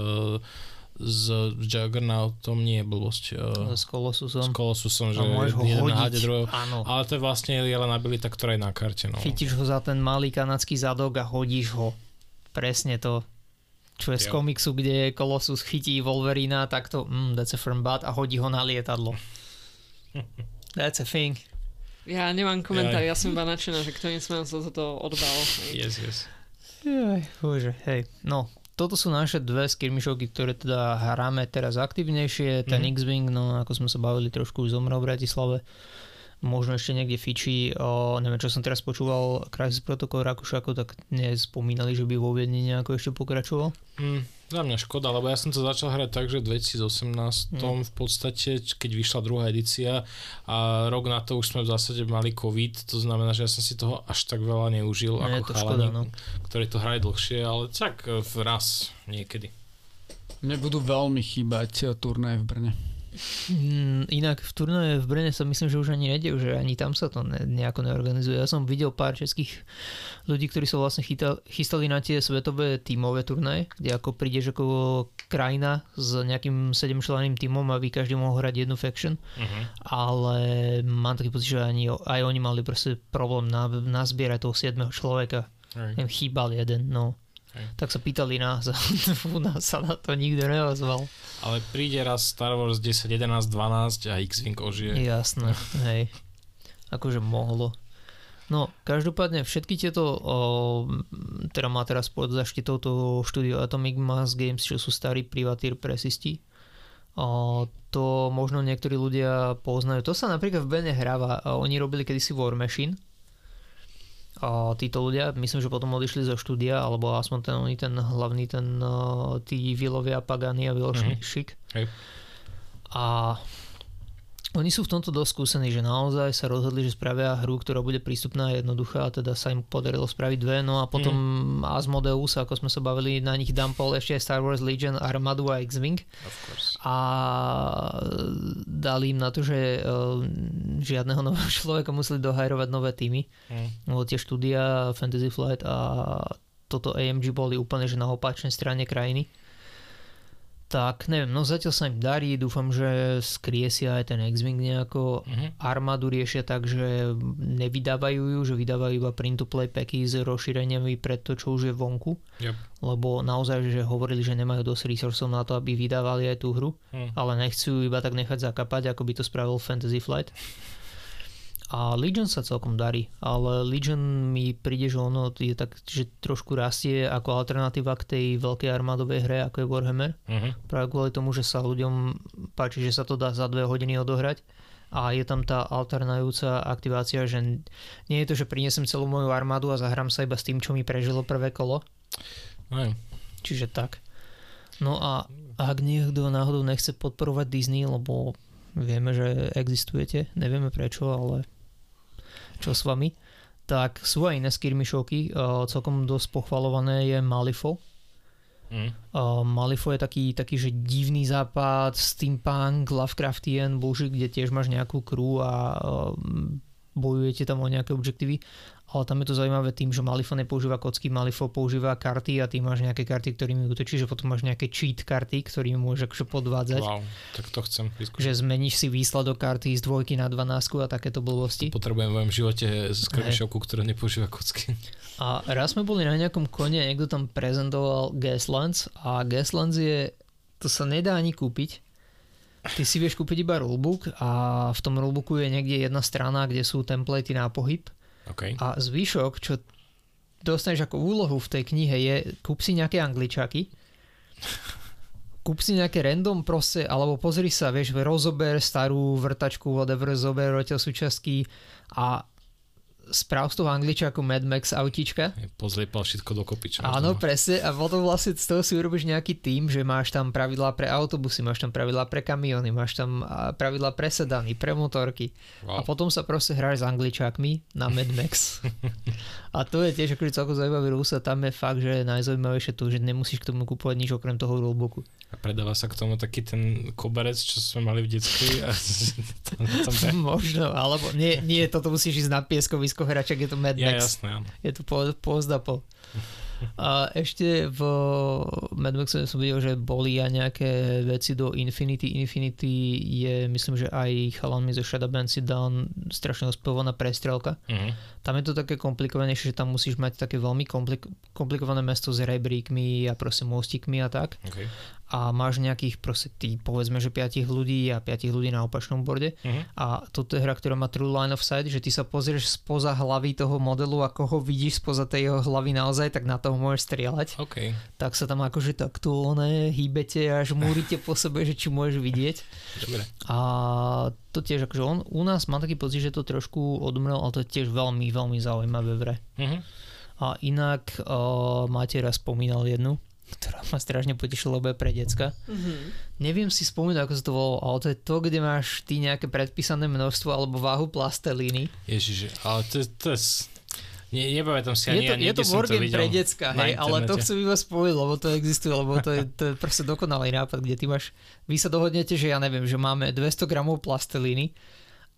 s Juggernautom, nie je blbosť. eh, S Colossusom. S Colossusom, že môžeš ho jeden hodiť. druhého. Áno. Ale to je vlastne je len abilita, ktorá je na karte. No. Chytíš ho za ten malý kanadský zadok a hodíš ho. Presne to. Čo je z Jo. komiksu, kde Colossus chytí Wolverina, tak to mm, that's a firm butt a hodí ho na lietadlo. [laughs] That's a thing. Ja nemám komentár, ja som iba nadšená, že kto smerom sa toto odbal. Yes, yes. Jaj, bože, hej. No, toto sú naše dve skirmishovky, ktoré teda hráme teraz aktivnejšie. Ten Mhm. X-Wing, no ako sme sa bavili, trošku už zomrel v Bratislave. Možno ešte niekde fičí, o, neviem čo som teraz počúval, Crisis Protocol Rakúšako, tak nespomínali, že by vo Viedni nejako ešte pokračoval. Mm, za mňa škoda, lebo ja som to začal hrať tak, že v 2018 Mm. v podstate, keď vyšla druhá edícia a rok na to už sme v zásade mali COVID, to znamená, že ja som si toho až tak veľa neužil Nie, je ako to škoda, chalani, no. ktorí to hrali dlhšie, ale tak e, v raz niekedy. mne budú veľmi chýbať eh, turnaje v Brne. Mm, Inak v turnaje v Brne sa myslím, že už ani nedejú, že ani tam sa to ne, nejako neorganizuje. Ja som videl pár českých ľudí, ktorí sa vlastne chytal, chystali na tie svetové tímové turnaje, kde ako prídeš ako krajina s nejakým 7 členným tímom a vy každý mohol hrať jednu faction, Uh-huh. ale mám taký pocit, že ani, aj oni mali proste problém na, nazbierať toho 7 človeka. Im chýbal jeden, no. Hej. Tak sa pýtali nás a [laughs] u nás sa na to nikto neozval. Ale príde raz Star Wars 10, 11, 12 a X-Wing ožije. Jasné, [laughs] hej. Akože mohlo. No, každopádne všetky tieto, o, teda má teraz pod zaštitou to štúdio Atomic Mass Games, čo sú starí privatír presisti. O, to možno niektorí ľudia poznajú. To sa napríklad v Bene hráva. Oni robili kedysi War Machine. O, títo ľudia, myslím, že potom odišli zo štúdia, alebo aspoň ten, oni ten hlavný, ten, o, tí Vilovia Pagani a Vilošik. Mhm. Hej. A oni sú v tomto dosť skúsení, že naozaj sa rozhodli, že spravia hru, ktorá bude prístupná a jednoduchá a teda sa im podarilo spraviť dve. No a potom mm. Asmodeus, ako sme sa bavili, na nich dumpol ešte aj Star Wars Legion, Armadu a X-Wing a dali im na to, že uh, žiadneho [laughs] nového človeka museli dohajrovať nové týmy. Mm. Lebo tie štúdia Fantasy Flight a toto AMG boli úplne že na opačnej strane krajiny. Tak neviem, no zatiaľ sa im darí, dúfam, že skrie si aj ten X-Wing nejako. Mhm. Armádu riešia tak, že nevydávajú ju, že vydávajú iba print-to-play packy s rozšíreniami pre to, čo už je vonku. Yep. Lebo naozaj, že hovorili, že nemajú dosť resursov na to, aby vydávali aj tú hru, Hm. ale nechcú ju iba tak nechať zakapať, ako by to spravil Fantasy Flight. A Legion sa celkom darí, ale Legion mi príde, že ono je tak, že trošku rastie ako alternatíva k tej veľkej armádovej hre, ako je Warhammer. Mhm. Práve kvôli tomu, že sa ľuďom páči, že sa to dá za dve hodiny odohrať a je tam tá alternujúca aktivácia, že nie je to, že prinesem celú moju armádu a zahrám sa iba s tým, čo mi prežilo prvé kolo. Aj. Čiže tak. No a ak niekto náhodou nechce podporovať Disney, lebo vieme, že existujete, nevieme prečo, ale čo s vami, tak sú aj iné skirmišovky, uh, celkom dosť pochvalované je Malifo. Hm. Uh, Malifo je taký, taký, že divný západ, steampunk, Lovecraftian bullshit, kde tiež máš nejakú crew a uh, bojujete tam o nejaké objektívy. Ale tam je to zaujímavé tým, že Malifo nepoužíva kocky, Malifo používa karty a ty máš nejaké karty, ktorými útočíš, že potom máš nejaké cheat karty, ktorými môžeš akože podvádzať. Wow, tak to chcem vyskúšať. Že zmeníš si výsledok karty z dvojky na 12 a takéto blbosti. Potrebujem v mojom živote skirmishovku, ktorá nepoužíva kocky. A raz sme boli na nejakom kone a niekto tam prezentoval Gaslands a Gaslands je, to sa nedá ani kúpiť. Ty si vieš kúpiť iba rulebook a v tom rulebooku je niekde jedna strana, kde sú templatey na pohyb OK. a zvyšok, čo dostaneš ako úlohu v tej knihe je kúp si nejaké angličaky, kúp si nejaké random proste, alebo pozri sa, vieš, rozober starú vrtačku, whatever, zober odtiaľ súčiastky a správ z toho angličaku Mad Max autička. Pozliepal všetko dokopy. Čo Áno, presne. A potom vlastne z toho si urobíš nejaký tým, že máš tam pravidlá pre autobusy, máš tam pravidlá pre kamiony, máš tam a, pravidlá pre sedany, pre motorky. A Wow. potom sa proste hráš s angličákmi na Mad Max. a to je tiež akože celkom zaujímavý rús a tam je fakt, že je najzaujímavejšie to, že nemusíš k tomu kupovať nič okrem toho rulebooku. A predáva sa k tomu taký ten koberec, čo sme mali v detskej. [laughs] A tam, tam, tam, Možno, alebo nie, nie, toto musíš ísť na pieskovisko hračak, je to Mad ja, Max. jasné, áno. Je to po. [laughs] A ešte v Mad Maxe som videl, že boli aj nejaké veci do Infinity. Infinity je, myslím, že aj chalanmi zo Shadowband si dal strašne ospevovaná prestrelka. Mhm. Tam je to také komplikovanejšie, že tam musíš mať také veľmi komplik- komplikované mesto s rebríkmi a proste mostíkmi a tak. Okay. A máš nejakých proste tý, povedzme, že 5 ľudí a 5 ľudí na opačnom borde. Mhm. A toto je hra, ktorá má true line of sight, že ty sa pozrieš spoza hlavy toho modelu, ako ho vidíš spoza tej jeho hlavy naozaj, tak na toho môžeš strieľať. OK, Tak sa tam akože takto one, hýbete až múrite po sebe, že či môžeš vidieť. dobre. A to tiež akože on u nás mám taký pocit, že to trošku odumrel, ale to je tiež veľmi, veľmi zaujímavé v. Mhm. A inak uh, máte raz spomínal jednu, ktorá ma strašne potešila, lebo je pre decka. Mhm. Neviem si spomínať, ako sa to volalo, ale to je to, kde máš ty nejaké predpísané množstvo alebo váhu plastelíny. Ježiže, ale to, to je... Ne, nepamätám si Je ani, to, ani je to Wargame pre decka, hej, ale to chcem iba spojiť, lebo to existuje, lebo to je, to je proste dokonalý nápad, kde ty máš, vy sa dohodnete, že ja neviem, že máme 200 gramov plastelíny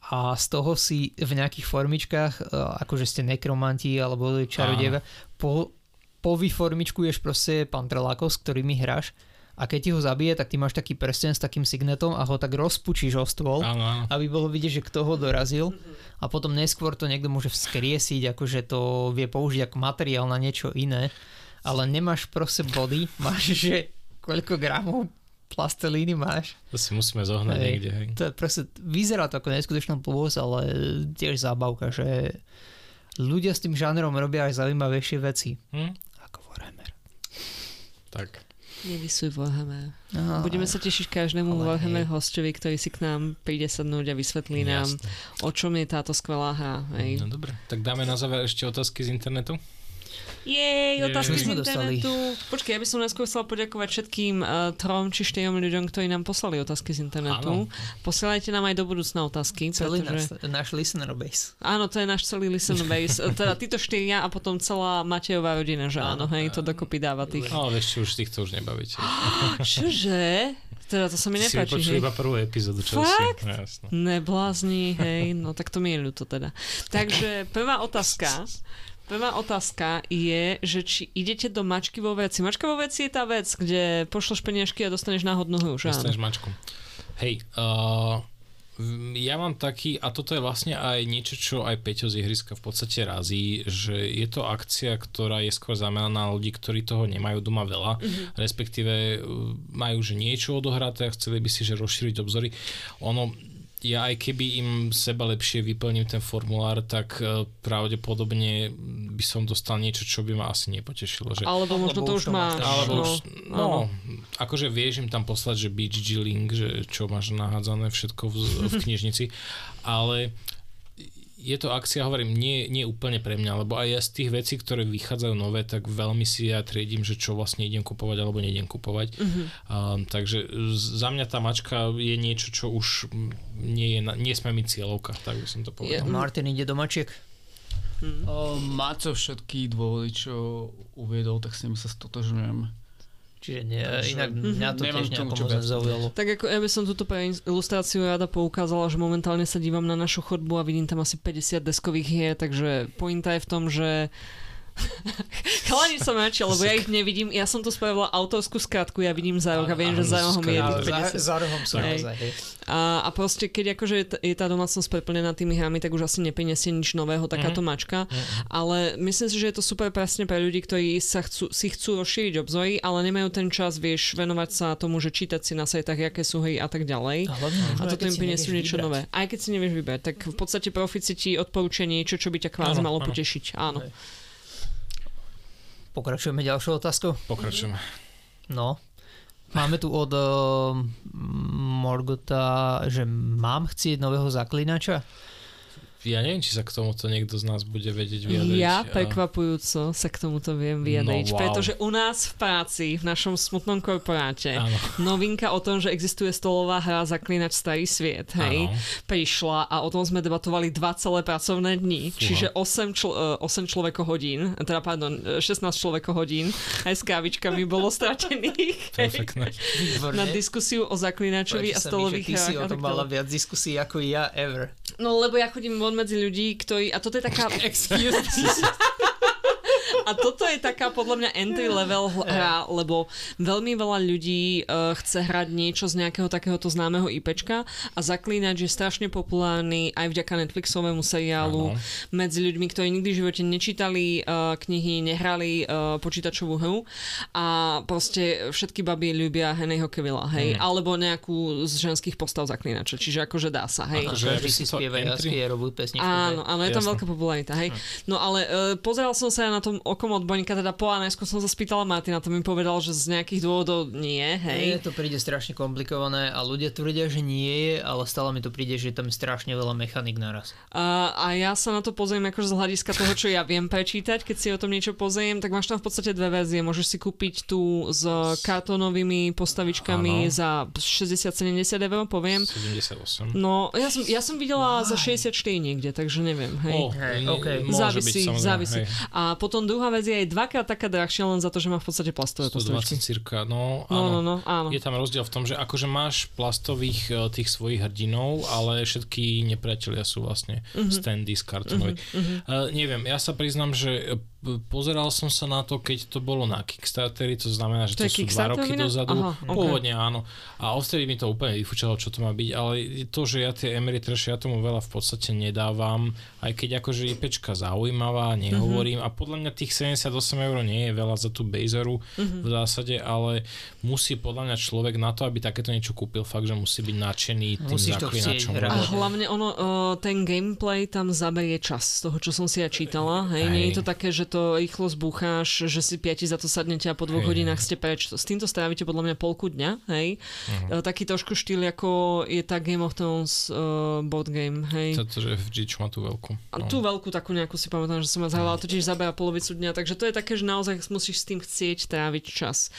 a z toho si v nejakých formičkách, e, akože ste nekromanti alebo čarodieva, po, povyformičkuješ proste pantrelákov, s ktorými hráš a keď ti ho zabije, tak ty máš taký prsten s takým signetom a ho tak rozpučíš o stôl áno. aby bolo vidieť, že kto ho dorazil a potom neskôr to niekto môže vzkriesiť, akože to vie použiť ako materiál na niečo iné, ale nemáš proste body, [laughs] máš, že koľko gramov plastelíny máš. To si musíme zohnať Hej. niekde. Hej. To je proste, vyzerá to ako neskutočná blbosť, ale tiež zábavka, že ľudia s tým žánrom robia aj zaujímavejšie veci. Hm? Tak. Nevysuj Warhammer. No, Budeme sa tešiť každému ale Warhammer hej. hostovi, ktorý si k nám príde sadnúť a vysvetlí nám, Jasné. o čom je táto skvelá hra. Hej. No dobre, tak dáme na záver ešte otázky z internetu. Jej, otázky z sme dostali? internetu. Počkej, ja by som najskôr chcela poďakovať všetkým uh, trom či štyrom ľuďom, ktorí nám poslali otázky z internetu. Posielajte nám aj do budúcna otázky. Celý pretože... náš, náš listener base. Áno, to je náš celý listen base. E, Teda títo štyria a potom celá Matejová rodina, že áno, Áno. hej, to dokopy dáva tých. No, vieš, už týchto už nebavíte. [gasps] Čože? Teda to sa mi si nepáči, vypočuli hej. iba prvú epizódu, čo Fakt? si? No, jasno. Neblázni, hej, no tak to mi je ľúto teda. Takže prvá otázka Prvá otázka je, že či idete do mačky vo veci. Mačka vo veci je tá vec, kde pošleš peniažky a dostaneš náhodnú hru, že? Dostaneš mačku. Hej, uh, ja mám taký, a toto je vlastne aj niečo, čo aj Peťo z ihriska v podstate razí, že je to akcia, ktorá je skôr zameraná na ľudí, ktorí toho nemajú doma veľa, mm-hmm. respektíve uh, majú že niečo odohraté a chceli by si že rozšíriť obzory. Ono, ja aj keby im seba lepšie vyplním ten formulár, tak uh, pravdepodobne by som dostal niečo, čo by ma asi nepotešilo. Že... Alebo možno Alebo to už máš. Alebo no. už, no, no, akože vieš im tam poslať, že BGG link, že čo máš nahádzané všetko v, v knižnici, ale je to akcia, hovorím, nie, nie úplne pre mňa, lebo aj ja z tých vecí, ktoré vychádzajú nové, tak veľmi si ja triedím, že čo vlastne idem kupovať alebo neidem kupovať. Mhm. Um, takže za mňa tá mačka je niečo, čo už nie, je, nie sme mi cieľovka, tak by som to povedal. Je- Martin ide do mačiek. O, Máco všetky dôvody, čo uviedol, tak s nimi sa stotožňujem. Čiže nie, Takže inak mňa to tiež tomu nejako čo zaujalo. Tak ako ja by som túto pre ilustráciu rada poukázala, že momentálne sa dívam na našu chodbu a vidím tam asi 50 deskových hier, takže pointa je v tom, že [laughs] Chalani sa mračia, lebo ja ich nevidím. Ja som tu spravila autorskú skratku, ja vidím za roh a viem, že za rohom je skrátka. jeden Za, 50. za rohom sú Hej. naozaj. A, a proste, keď akože je t- je tá domácnosť preplnená tými hrami, tak už asi neprinesie nič nového takáto Mhm. mačka. Ale myslím si, že je to super presne pre ľudí, ktorí sa chcú, si chcú rozšíriť obzory, ale nemajú ten čas, vieš, venovať sa tomu, že čítať si na sajtách, aké sú hry a tak ďalej. A hlavne A toto im si prinesú niečo vybrať. nové. Aj keď si nevieš vybrať, tak v podstate profici ti odporúčia niečo, čo by ťa kvázi malo áno. potešiť. Áno. Hej. Pokračujeme ďalšou otázkou. Pokračujeme. No. Máme tu od uh, Morgota, že mám chcieť nového zaklinača? Ja neviem, či sa k tomuto niekto z nás bude vedieť vyjadriť. Ja prekvapujúco sa k tomuto viem vyjadriť, No, wow. pretože u nás v práci, v našom smutnom korporáte, Áno. novinka o tom, že existuje stolová hra Zaklinač Starý sviet, hej, Áno. prišla a o tom sme debatovali dva celé pracovné dni, čiže 8, čl- e, 8 človekohodín, teda pardon, e, 16 človekohodín aj s kávičkami bolo stratených. Výborne. na diskusiu o Zaklinačovi Páči a stolových že ty si hrách. o tom mala viac diskusí ako ja ever. No lebo ja chodím von medzi ľudí, ktorí, a toto je taká... [laughs] A toto je taká podľa mňa entry level hra, lebo veľmi veľa ľudí uh, chce hrať niečo z nejakého takéhoto známeho IPčka a Zaklínač je strašne populárny aj vďaka Netflixovému seriálu Áno. medzi ľuďmi, ktorí nikdy v živote nečítali uh, knihy, nehrali uh, počítačovú hru a proste všetky baby ľúbia Henryho Cavilla, hej, Mm. alebo nejakú z ženských postav Zaklínača, čiže akože dá sa, hej. Akože Každý si to spieva entry- jasky a robí pesničku. Áno, áno, je tam Jasné. veľká popularita, hej. No ale uh, pozeral som sa na tom okom odborníka, teda po a najskôr som sa spýtala Martina, to mi povedal, že z nejakých dôvodov nie, Hej. hej. to príde strašne komplikované a ľudia tvrdia, že nie je, ale stále mi to príde, že tam je strašne veľa mechanik naraz. A, a ja sa na to pozriem akože z hľadiska toho, čo ja viem prečítať, keď si o tom niečo pozriem, tak máš tam v podstate dve verzie. Môžeš si kúpiť tú s kartónovými postavičkami Áno. za 60-70 eur, poviem. 78. No, ja som, ja som videla za 64 niekde, takže neviem, hej. O, Hej, môže závisí, byť, závisí. hej. A potom druhá verzia je dvakrát taká drahšia len za to, že má v podstate plastové 120 postavičky. cirka, no, No, áno. no, no, áno. Je tam rozdiel v tom, že akože máš plastových e, tých svojich hrdinov, ale všetky nepriatelia sú vlastne Mhm. standy z kartónovej. Uh, neviem, ja sa priznám, že e, pozeral som sa na to, keď to bolo na Kickstarteri, to znamená, že To to, sú dva roky vina? dozadu. Aha. Pôvodne áno. A odtedy mi to úplne vyfúčalo, čo to má byť, ale to, že ja tie Emery Trash, ja tomu veľa v podstate nedávam, aj keď akože IPčka zaujímavá, nehovorím, a podľa mňa tých 78 eur nie je veľa za tú Bazeru v zásade, ale musí podľa mňa človek na to, aby takéto niečo kúpil, fakt, že musí byť nadšený tým Musíš to zaklinačom. hrať. A hlavne ono, uh, ten gameplay tam zaberie čas, z toho, čo som si ja čítala. Hej, Hej. nie je to také, že to rýchlo zbúcháš, že si piati za to sadnete a po dvoch Hej. hodinách ste preč. S týmto strávite podľa mňa polku dňa, hej. Uh, taký trošku štýl, ako je tá Game of Thrones uh, board game, hej. Toto, že FG má tú veľkú. No. tú veľkú takú nejakú si pamätám, že som ma zahrala, totiž zabera polovicu dňa, takže to je také, že naozaj musíš s tým chcieť tráviť čas.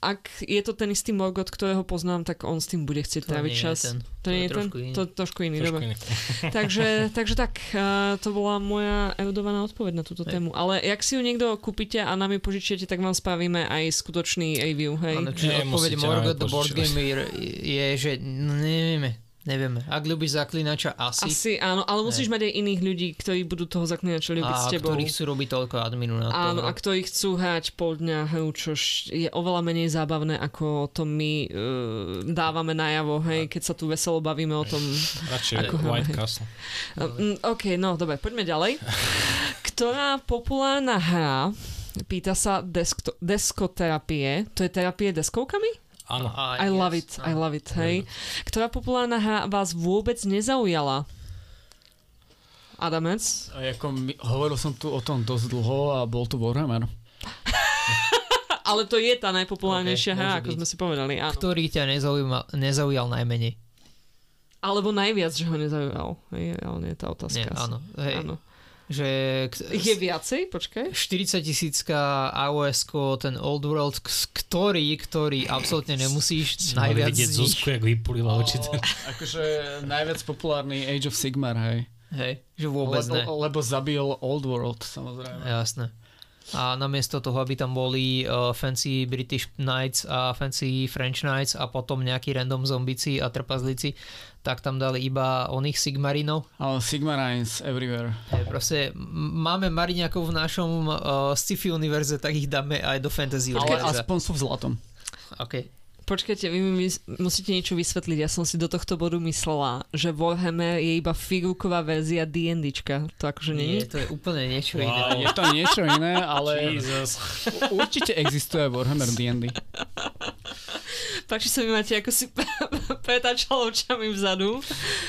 Ak je to ten istý Morgoth, ktorého poznám, tak on s tým bude chcieť To tráviť čas. ten. To nie je ten? iný. To trošku iný, Trošku dobre. iný. [laughs] [laughs] takže, takže tak, uh, to bola moja erudovaná odpoveď na túto Hej. tému. Ale jak si ju niekto kúpite a nám ju požičiate, tak vám spravíme aj skutočný review, hej? Áno, čiže odpoveď Morgot do Board. Game je, že nevieme. Nevieme. Ak ľubíš zaklinača, asi. Asi áno, ale musíš mať aj iných ľudí, ktorí budú toho zaklinača ľúbiť s a tebou. ktorí chcú robiť toľko adminu na to. Áno, no. a ktorí chcú hrať pol dňa hru, čo je oveľa menej zábavné, ako to my uh, dávame najavo, hej, keď sa tu veselo bavíme o tom. [laughs] Radšej Ako- White hej. Castle. Uh, OK, no dobre, poďme ďalej. [laughs] Ktorá populárna hra, pýta sa desko, deskoterapie, to je terapie deskovkami? Áno. I yes, love it, I love it, hej. Ktorá populárna hra vás vôbec nezaujala? Adamec? A ako my, hovoril som tu o tom dosť dlho a bol tu Warhammer. [laughs] Ale to je tá najpopulárnejšia Ok, hra, ako byť. sme si povedali, áno. Ktorý ťa nezaujal, nezaujal najmenej? Alebo najviac, že ho nezaujal. Hej, ale nie je tá otázka. Nie, asi. áno. Hej, áno. Že Ich je viacej? Počkaj. 40 tisícka ios ten Old World, ktorý, ktorý absolútne nemusíš Mali najviac vidieť z nich. Zuzku, jak vypulila oči. O, akože najviac populárny Age of Sigmar, hej. Hej, že vôbec lebo, ne. lebo zabil Old World, samozrejme. Jasné. A namiesto toho, aby tam boli uh, fancy British Knights a fancy French Knights a potom nejakí random zombici a trpazlici, tak tam dali iba oných Sigmarinov. Ale Sigmarines everywhere. Hej, proste máme Mariňakov v našom uh, sci-fi univerze, tak ich dáme aj do fantasy Ale univerza. aspoň sú v zlatom. Okay. Počkajte, vy mi musíte niečo vysvetliť. Ja som si do tohto bodu myslela, že Warhammer je iba figurková verzia D&Dčka. To akože nie? Nie, to je úplne niečo Wow. iné. Je to niečo iné, ale Jesus. určite existuje Warhammer D&D. Páči sa mi máte, ako si [laughs] pretáčal očami vzadu.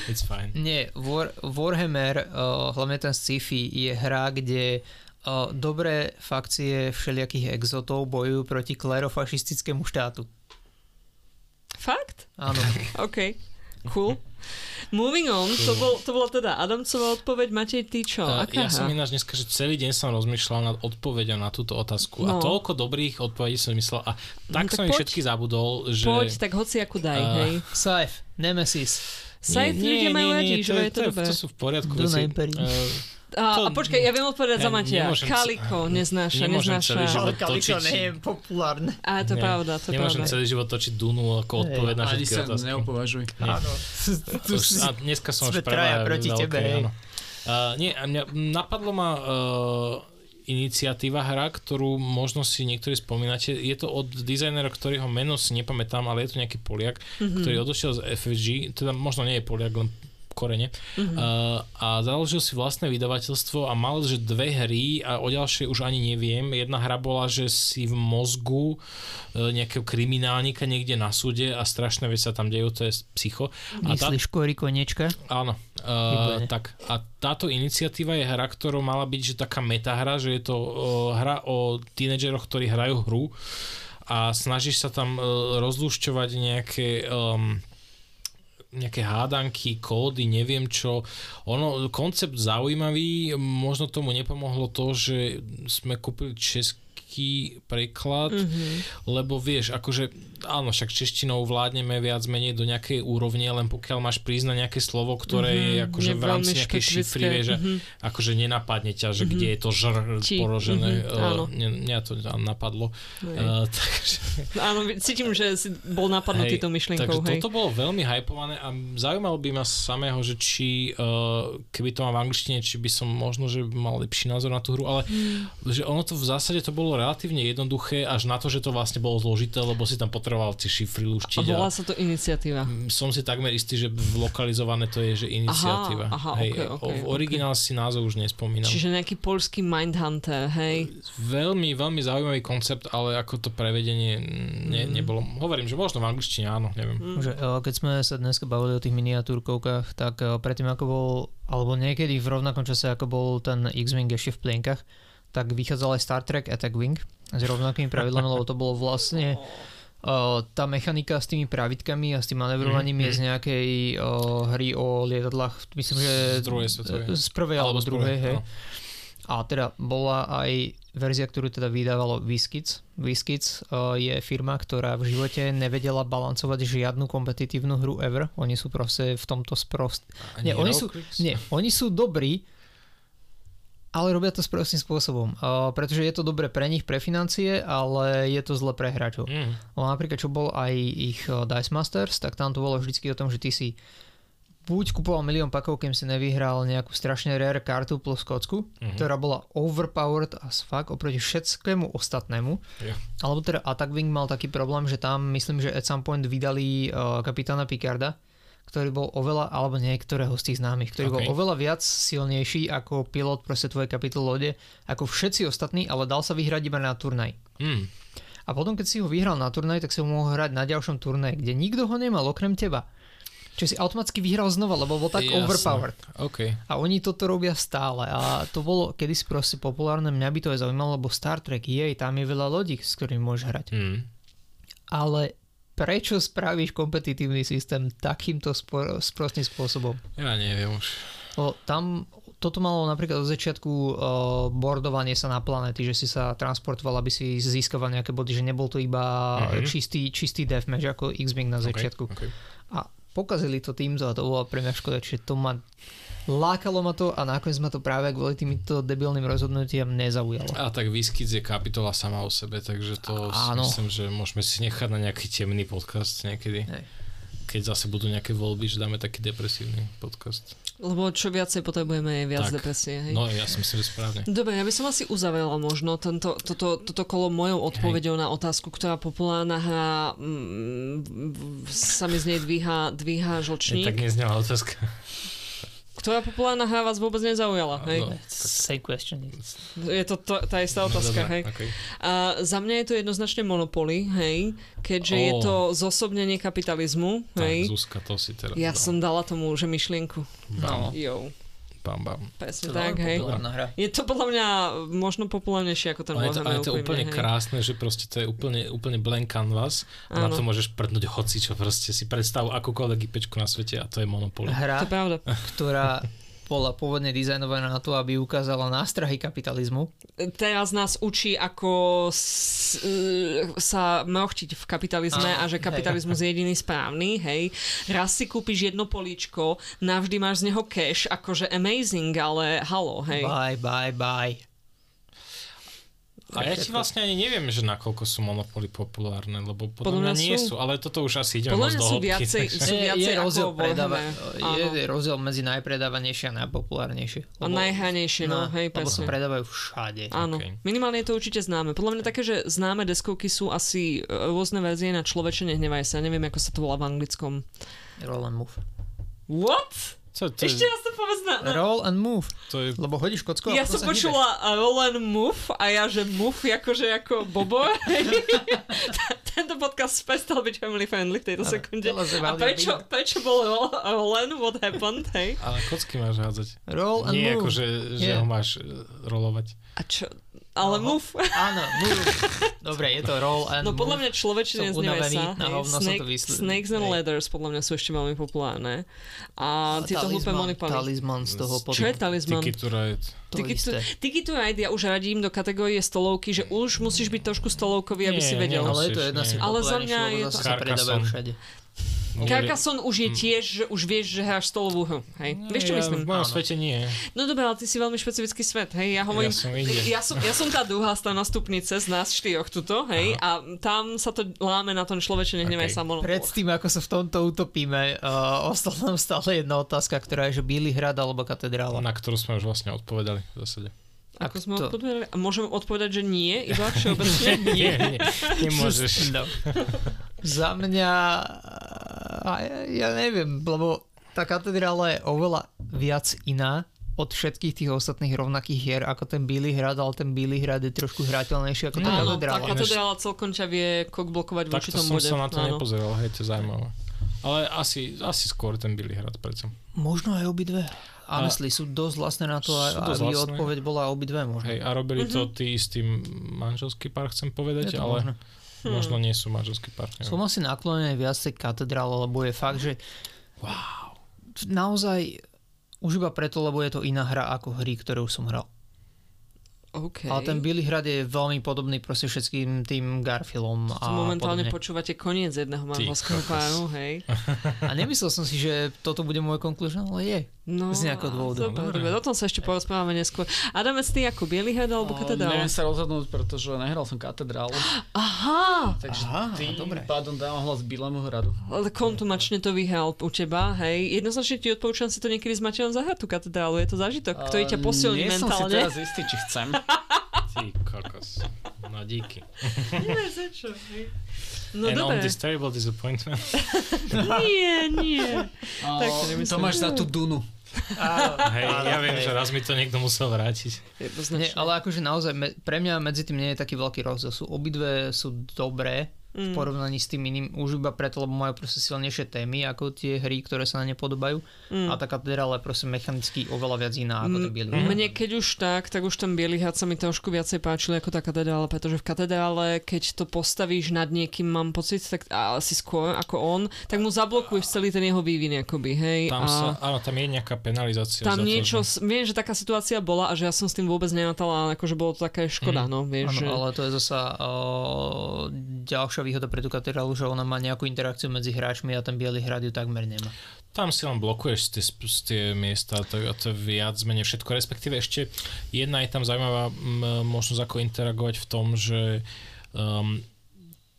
It's fine. Nie, War, Warhammer, uh, hlavne ten sci-fi, je hra, kde uh, dobré fakcie všelijakých exotov bojujú proti klerofašistickému štátu. Fakt? Áno. OK. Cool. Moving on, to, bol, to bola teda Adamcová odpoveď. Matej, ty čo? Uh, Aká ja som ináč dneska, že celý deň som rozmýšľal nad odpoveďou na túto otázku No. a toľko dobrých odpovedí som myslel a tak No, tak som ich poď. všetky zabudol, že... Poď, tak hoci akú daj, A- hej. Scythe, Nemesis, Scythe ľudia majú radi, že je to je, dobré. to sú v poriadku Duna veci. Uh, A, a počkaj, ja viem odpovedať za Ja nemôžem ce- Kaliko neznáša, neznáša. celý život Ale Kaliko nie je populárne. A to je pravda, to je Nemôžem pravda. celý život točiť Dunu ako odpoveď na Ani všetky sa otázky. neupovažuj. Nie. Áno. Tu Už, si- a dneska som sme už mňa proti tebe, hej. áno. Uh, nie, mňa napadlo ma uh, iniciatíva hra, ktorú možno si niektorí spomínate. Je to od dizajnera, ktorého meno si nepamätám, ale je to nejaký Poliak, mm-hmm. ktorý odošiel z FFG, teda možno nie je Poliak, len korene. Mm-hmm. Uh, a založil si vlastné vydavateľstvo a mal, že dve hry a o ďalšie už ani neviem. Jedna hra bola, že si v mozgu uh, nejakého kriminálnika niekde na súde a strašné veci sa tam dejú, to je psycho. A tá, Myslíš Kory Koniečka? Áno, uh, tak. A táto iniciatíva je hra, ktorou mala byť že taká metahra, že je to uh, hra o tínedžeroch, ktorí hrajú hru a snažíš sa tam uh, rozlušťovať nejaké um, nejaké hádanky, kódy, neviem čo. Ono, koncept zaujímavý, možno tomu nepomohlo to, že sme kúpili český preklad, mm-hmm. lebo vieš, akože áno, však češtinou vládneme viac menej do nejakej úrovne, len pokiaľ máš priznať nejaké slovo, ktoré mm-hmm. je akože Je v rámci nejakej šifry, vieš, že mhm. akože nenapadne ťa, že kde je to žr Či, porožené. mhm, áno. Uh, mňa, to tam napadlo. Uh, takže [laughs] Áno, cítim, že si bol napadnutý Hej, tou myšlienkou, Takže hej. toto bolo veľmi hypované a zaujímalo by ma samého, že či uh, keby to mám v angličtine, či by som možno, že mal lepší názor na tú hru, ale Hmm. že ono to v zásade to bolo relatívne jednoduché, až na to, že to vlastne bolo zložité, lebo si tam potreboval tie šifry A luštiť. volá sa to iniciatíva. som si takmer istý, že v lokalizované to je, že iniciatíva. aha, Hej, okej, okej, v originál si názov už nespomínam. Čiže nejaký polský Mindhunter, hej. Veľmi, veľmi zaujímavý koncept, ale ako to prevedenie ne, Mm. nebolo. Hovorím, že možno v angličtine áno, neviem. Že, eh, keď sme sa dneska bavili o tých miniatúrkovkách, tak eh, predtým ako bol, alebo niekedy v rovnakom čase ako bol ten X-Wing ešte v plienkach, tak vychádzal aj Star Trek Attack Wing s rovnakými pravidlami, lebo to bolo vlastne uh, tá mechanika s tými pravidkami a s tým manevrovaním je z nejakej uh, hry o lietadlách, myslím, že Z druhej svetovej. z prvej alebo, z druhej, hej. A teda bola aj verzia, ktorú teda vydávalo Whiskids. Whiskids uh, je firma, ktorá v živote nevedela balancovať žiadnu kompetitívnu hru ever. Oni sú proste v tomto sprost... Nie, oni sú, nie, oni sú dobrí, ale robia to sprostým spôsobom. Uh, pretože je to dobre pre nich, pre financie, ale je to zle pre hráčov. Mm. Napríklad, čo bol aj ich Dice Masters, tak tam to bolo vždycky o tom, že ty si buď kupoval milión pakov, kým si nevyhral nejakú strašne rare kartu plus kocku, Mhm. ktorá bola overpowered as fuck oproti všetkému ostatnému. Jo. Alebo teda Attack Wing mal taký problém, že tam myslím, že at some point vydali uh, kapitána Picarda, ktorý bol oveľa, alebo niektorého z tých známych, ktorý bol Ok. oveľa viac silnejší ako pilot proste tvojej kapitol lode, ako všetci ostatní, ale dal sa vyhrať iba na turnaj. Hmm. A potom, keď si ho vyhral na turnaj, tak si ho mohol hrať na ďalšom turnaji, kde nikto ho nemal okrem teba. Čiže si automaticky vyhral znova, lebo bol tak Jasné. overpowered. OK. A oni toto robia stále. A to bolo kedysi proste populárne, mňa by to aj zaujímalo, lebo Star Trek, jej, tam je veľa lodí, s ktorými môžeš hrať. Hmm. Ale prečo spravíš kompetitívny systém takýmto spo- sprostným spôsobom? Ja neviem už. Lebo tam toto malo napríklad od začiatku uh, bordovanie sa na planety, že si sa transportoval, aby si získaval nejaké body, že nebol to iba Mhm. čistý, čistý deathmatch ako X-Wing na začiatku. Okay. A pokazili to týmto a to bolo pre mňa škoda, čiže to ma lákalo ma to a nakoniec ma to práve kvôli týmto debilným rozhodnutiam nezaujalo. A tak Výskyc je kapitola sama o sebe, takže to Áno. si myslím, že môžeme si nechať na nejaký temný podcast niekedy. Hej. Keď zase budú nejaké voľby, že dáme taký depresívny podcast. Lebo čo viacej potrebujeme je viac Tak. depresie. Hej? No ja si myslím, že správne. Dobre, ja by som asi uzavrela možno tento, toto, toto kolo mojou odpovedou na otázku, ktorá populárna hra mm, sa mi z nej dvíha, dvíha Je, žlčník. tak neznela otázka. Ktorá populárna hra vás vôbec nezaujala, hej? No, Same question. Je to, to tá istá otázka, dobre, hej? okay. A za mňa je to jednoznačne Monopoly, hej? Keďže je Ó. to zosobnenie kapitalizmu, Tak, hej? Zuzka, to si teraz Ja dal. som dala tomu, že myšlienku. No. Jo, Bam, bam. presne To tak, je hej? hra. Je to podľa mňa možno populárnejšie ako ten Ale je to, ale je to úplne hej. krásne, že proste to je úplne, úplne blank canvas a na to môžeš prdnúť hoci čo proste si predstav akúkoľvek IPčku na svete a to je Monopoly. Hra, To je pravda. ktorá [laughs] bola pôvodne dizajnovaná na to, aby ukázala nástrahy kapitalizmu. Teraz nás učí, ako s, sa mrochtiť v kapitalizme a Áno, že kapitalizmus je jediný správny, hej. Raz si kúpiš jedno políčko, navždy máš z neho cash, akože amazing, ale halo, hej. Bye, bye, bye. A ja ti vlastne ani neviem, že nakoľko sú Monopoly populárne, lebo podľa, Podľa mňa nie sú. sú, ale toto už asi ideme Podľa moc mňa do hĺbky, viacej, takže- sú Je, viacej je, rozdiel ako predáva, je Áno. rozdiel medzi najpredávanejšie a najpopulárnejšie. A najhranejšie, no, hej, lebo sa presne. predávajú všade. Áno, OK. minimálne je to určite známe. Podľa mňa také, že známe deskovky sú asi e, rôzne verzie na človeče nehnevaj sa. Neviem, ako sa to volá v anglickom. Roll and move. What? Co, to, Ešte je, raz to povedz na... na... Roll and move. to je, Lebo hodíš kocko a Ja som sa hýbeš. počula uh, roll and move a ja, že move akože ako Bobo. [laughs] [laughs] Tento podcast prestal byť family friendly v tejto Áno, sekunde. A prečo, prečo bol roll, roll and what happened, hej? ale kocky máš hádzať. Roll and Nie move. ako, že, že Yeah. ho máš e, rolovať. A čo? Ale Aha. move. Áno, move. Dobre, je to roll and No podľa mňa človečine unavený, sa. na hovno to Snake, vysl- snakes and ladders podľa mňa sú ešte veľmi populárne. A tieto hlúpe monopoly. Talizman z toho Čo je podu. talizman? Ticket to ride. Tiki to, Ride ja už radím do kategórie stolovky, že už musíš byť trošku stolovkový, aby Nie, si vedel. nie, Ale je to jedna z. Ale za mňa je to- všade. Carcassonne už je tiež, že už vieš, že hráš stolovú hru. Hej? Vieš, čo ja, myslím? V mojom svete nie. No dobre, ale ty si veľmi špecifický svet, hej, ja hovorím, Ja som ja som, ja som tá druhá strana stupnice z nás štyroch tuto, hej, a tam sa to láme na tom človeče, nehnevaj Okej. sa monopol. Pred tým, ako sa v tomto utopíme, uh, ostala nám stále jedna otázka, ktorá je, že Billy hrad alebo katedrála. Na ktorú sme už vlastne odpovedali v zásade. Ako sme to- odpovedali? A môžem odpovedať, že nie, iba [laughs] všeobecne? Nie, nie, nemôžeš. No. Za mňa, a ja, ja neviem, lebo tá katedrála je oveľa viac iná od všetkých tých ostatných rovnakých hier ako ten Billy hrad, ale ten Billy hrad je trošku hrateľnejší ako tá Áno, tá katedrála. katedrála celkom ťa vie kokblokovať voči Takto tomu som bode. sa na to Áno. nepozeral, hej, to je zaujímavé. Ale asi, asi skôr ten Billy hrad predsa. Možno aj obidve. Honestly, sú dosť vlastné na to, aby lacné. odpoveď bola obidve možno. Hej, a robili to tí istý manželský pár, chcem povedať, Je to možné. možno nie sú manželský pár. neviem. Som asi naklonený viac tej katedrále, lebo je fakt, že wow, naozaj už iba preto, lebo je to iná hra ako hry, ktoré už som hral. OK. Ale ten Billy hrad je veľmi podobný proste všetkým tým Garfieldom To a momentálne podobne. počúvate koniec jedného manželského páru, hej. [laughs] [laughs] A nemyslel som si, že toto bude môj conclusion, ale je. No, Z nejakého dôvodu. Dobre, Dobre. o tom sa ešte porozprávame neskôr. Adamec, ty ako Bielihad alebo A katedrála? Neviem sa rozhodnúť, pretože nehral som katedrálu. Aha, Takže Aha, tým dobre. pádom dávam hlas Bilému hradu. ale kontumačne to vyhral u teba, hej. Jednoznačne ti odporúčam si to niekedy s Matejom zahrať tú katedrálu, je to zážitok, ktorý ťa posilní Nie som si mentálne. teraz istý, či chcem. [laughs] Ty kokos. No díky. No And on dobre, this terrible disappointment. [laughs] nie, nie. A, Tak to máš za tú Dunu. Hej, ja viem, že raz mi to niekto musel vrátiť. Nie, ale akože naozaj, me, pre mňa medzi tým nie je taký veľký rozdiel. Sú, obidve sú dobré v porovnaní s tým iným, už iba preto, lebo majú proste silnejšie témy ako tie hry, ktoré sa na ne podobajú. Mm. A tá katedrála je proste mechanicky oveľa viac iná ako ten bielý. Mne keď už tak, tak už ten biely had sa mi trošku viacej páčil ako tá katedrála, pretože v katedrále, keď to postavíš nad niekým, mám pocit, tak asi skôr ako on, tak mu zablokuješ celý ten jeho vývin, akoby, hej. Tam a... sa, áno, tam je nejaká penalizácia. tam za to, niečo, že... viem, že taká situácia bola a že ja som s tým vôbec nenatala, akože bolo to také škoda, Mhm. no, vieš, Áno, že... ale to je zasa o, ďalšia výhoda pre tú že ona má nejakú interakciu medzi hráčmi a ten biely hrad ju takmer nemá. Tam si len blokuješ tie, tie miesta, to, to viac menej všetko. Respektíve ešte jedna je tam zaujímavá možnosť ako interagovať v tom, že um,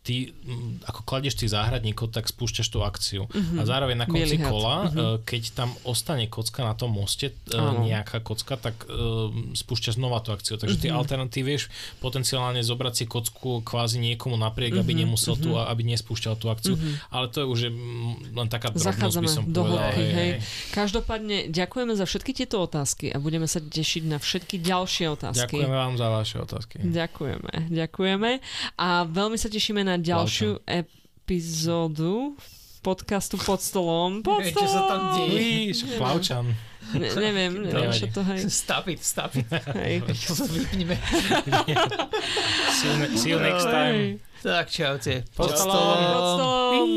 ty m, ako kladieš tých záhradníkov, tak spúšťaš tú akciu. Mhm. A zároveň na konci Biely had. kola, uh, keď tam ostane kocka na tom moste, uh, Áno. nejaká kocka, tak uh, spúšťaš znova tú akciu. Takže Mhm. ty alternatívy vieš potenciálne zobrať si kocku kvázi niekomu napriek, Mhm. aby nemusel tú, aby nespúšťal tú akciu. Ale to je už mm, len taká drobnosť, by som do povedal. hej, hej. hej. Každopádne ďakujeme za všetky tieto otázky a budeme sa tešiť na všetky ďalšie otázky. Ďakujeme vám za vaše otázky. Ďakujeme, ďakujeme. A veľmi sa tešíme na ďalšiu epizódu podcastu Pod stolom. [laughs] Pod Neviem, čo sa tam stolom! deje. Však plavčan. [laughs] Ne, neviem, neviem, čo to hej. Stop it, stop it. hej. [laughs] Sa vypneme. See you, see you next time. Tak, čaute. Pod Pod stolom. Pod stolom.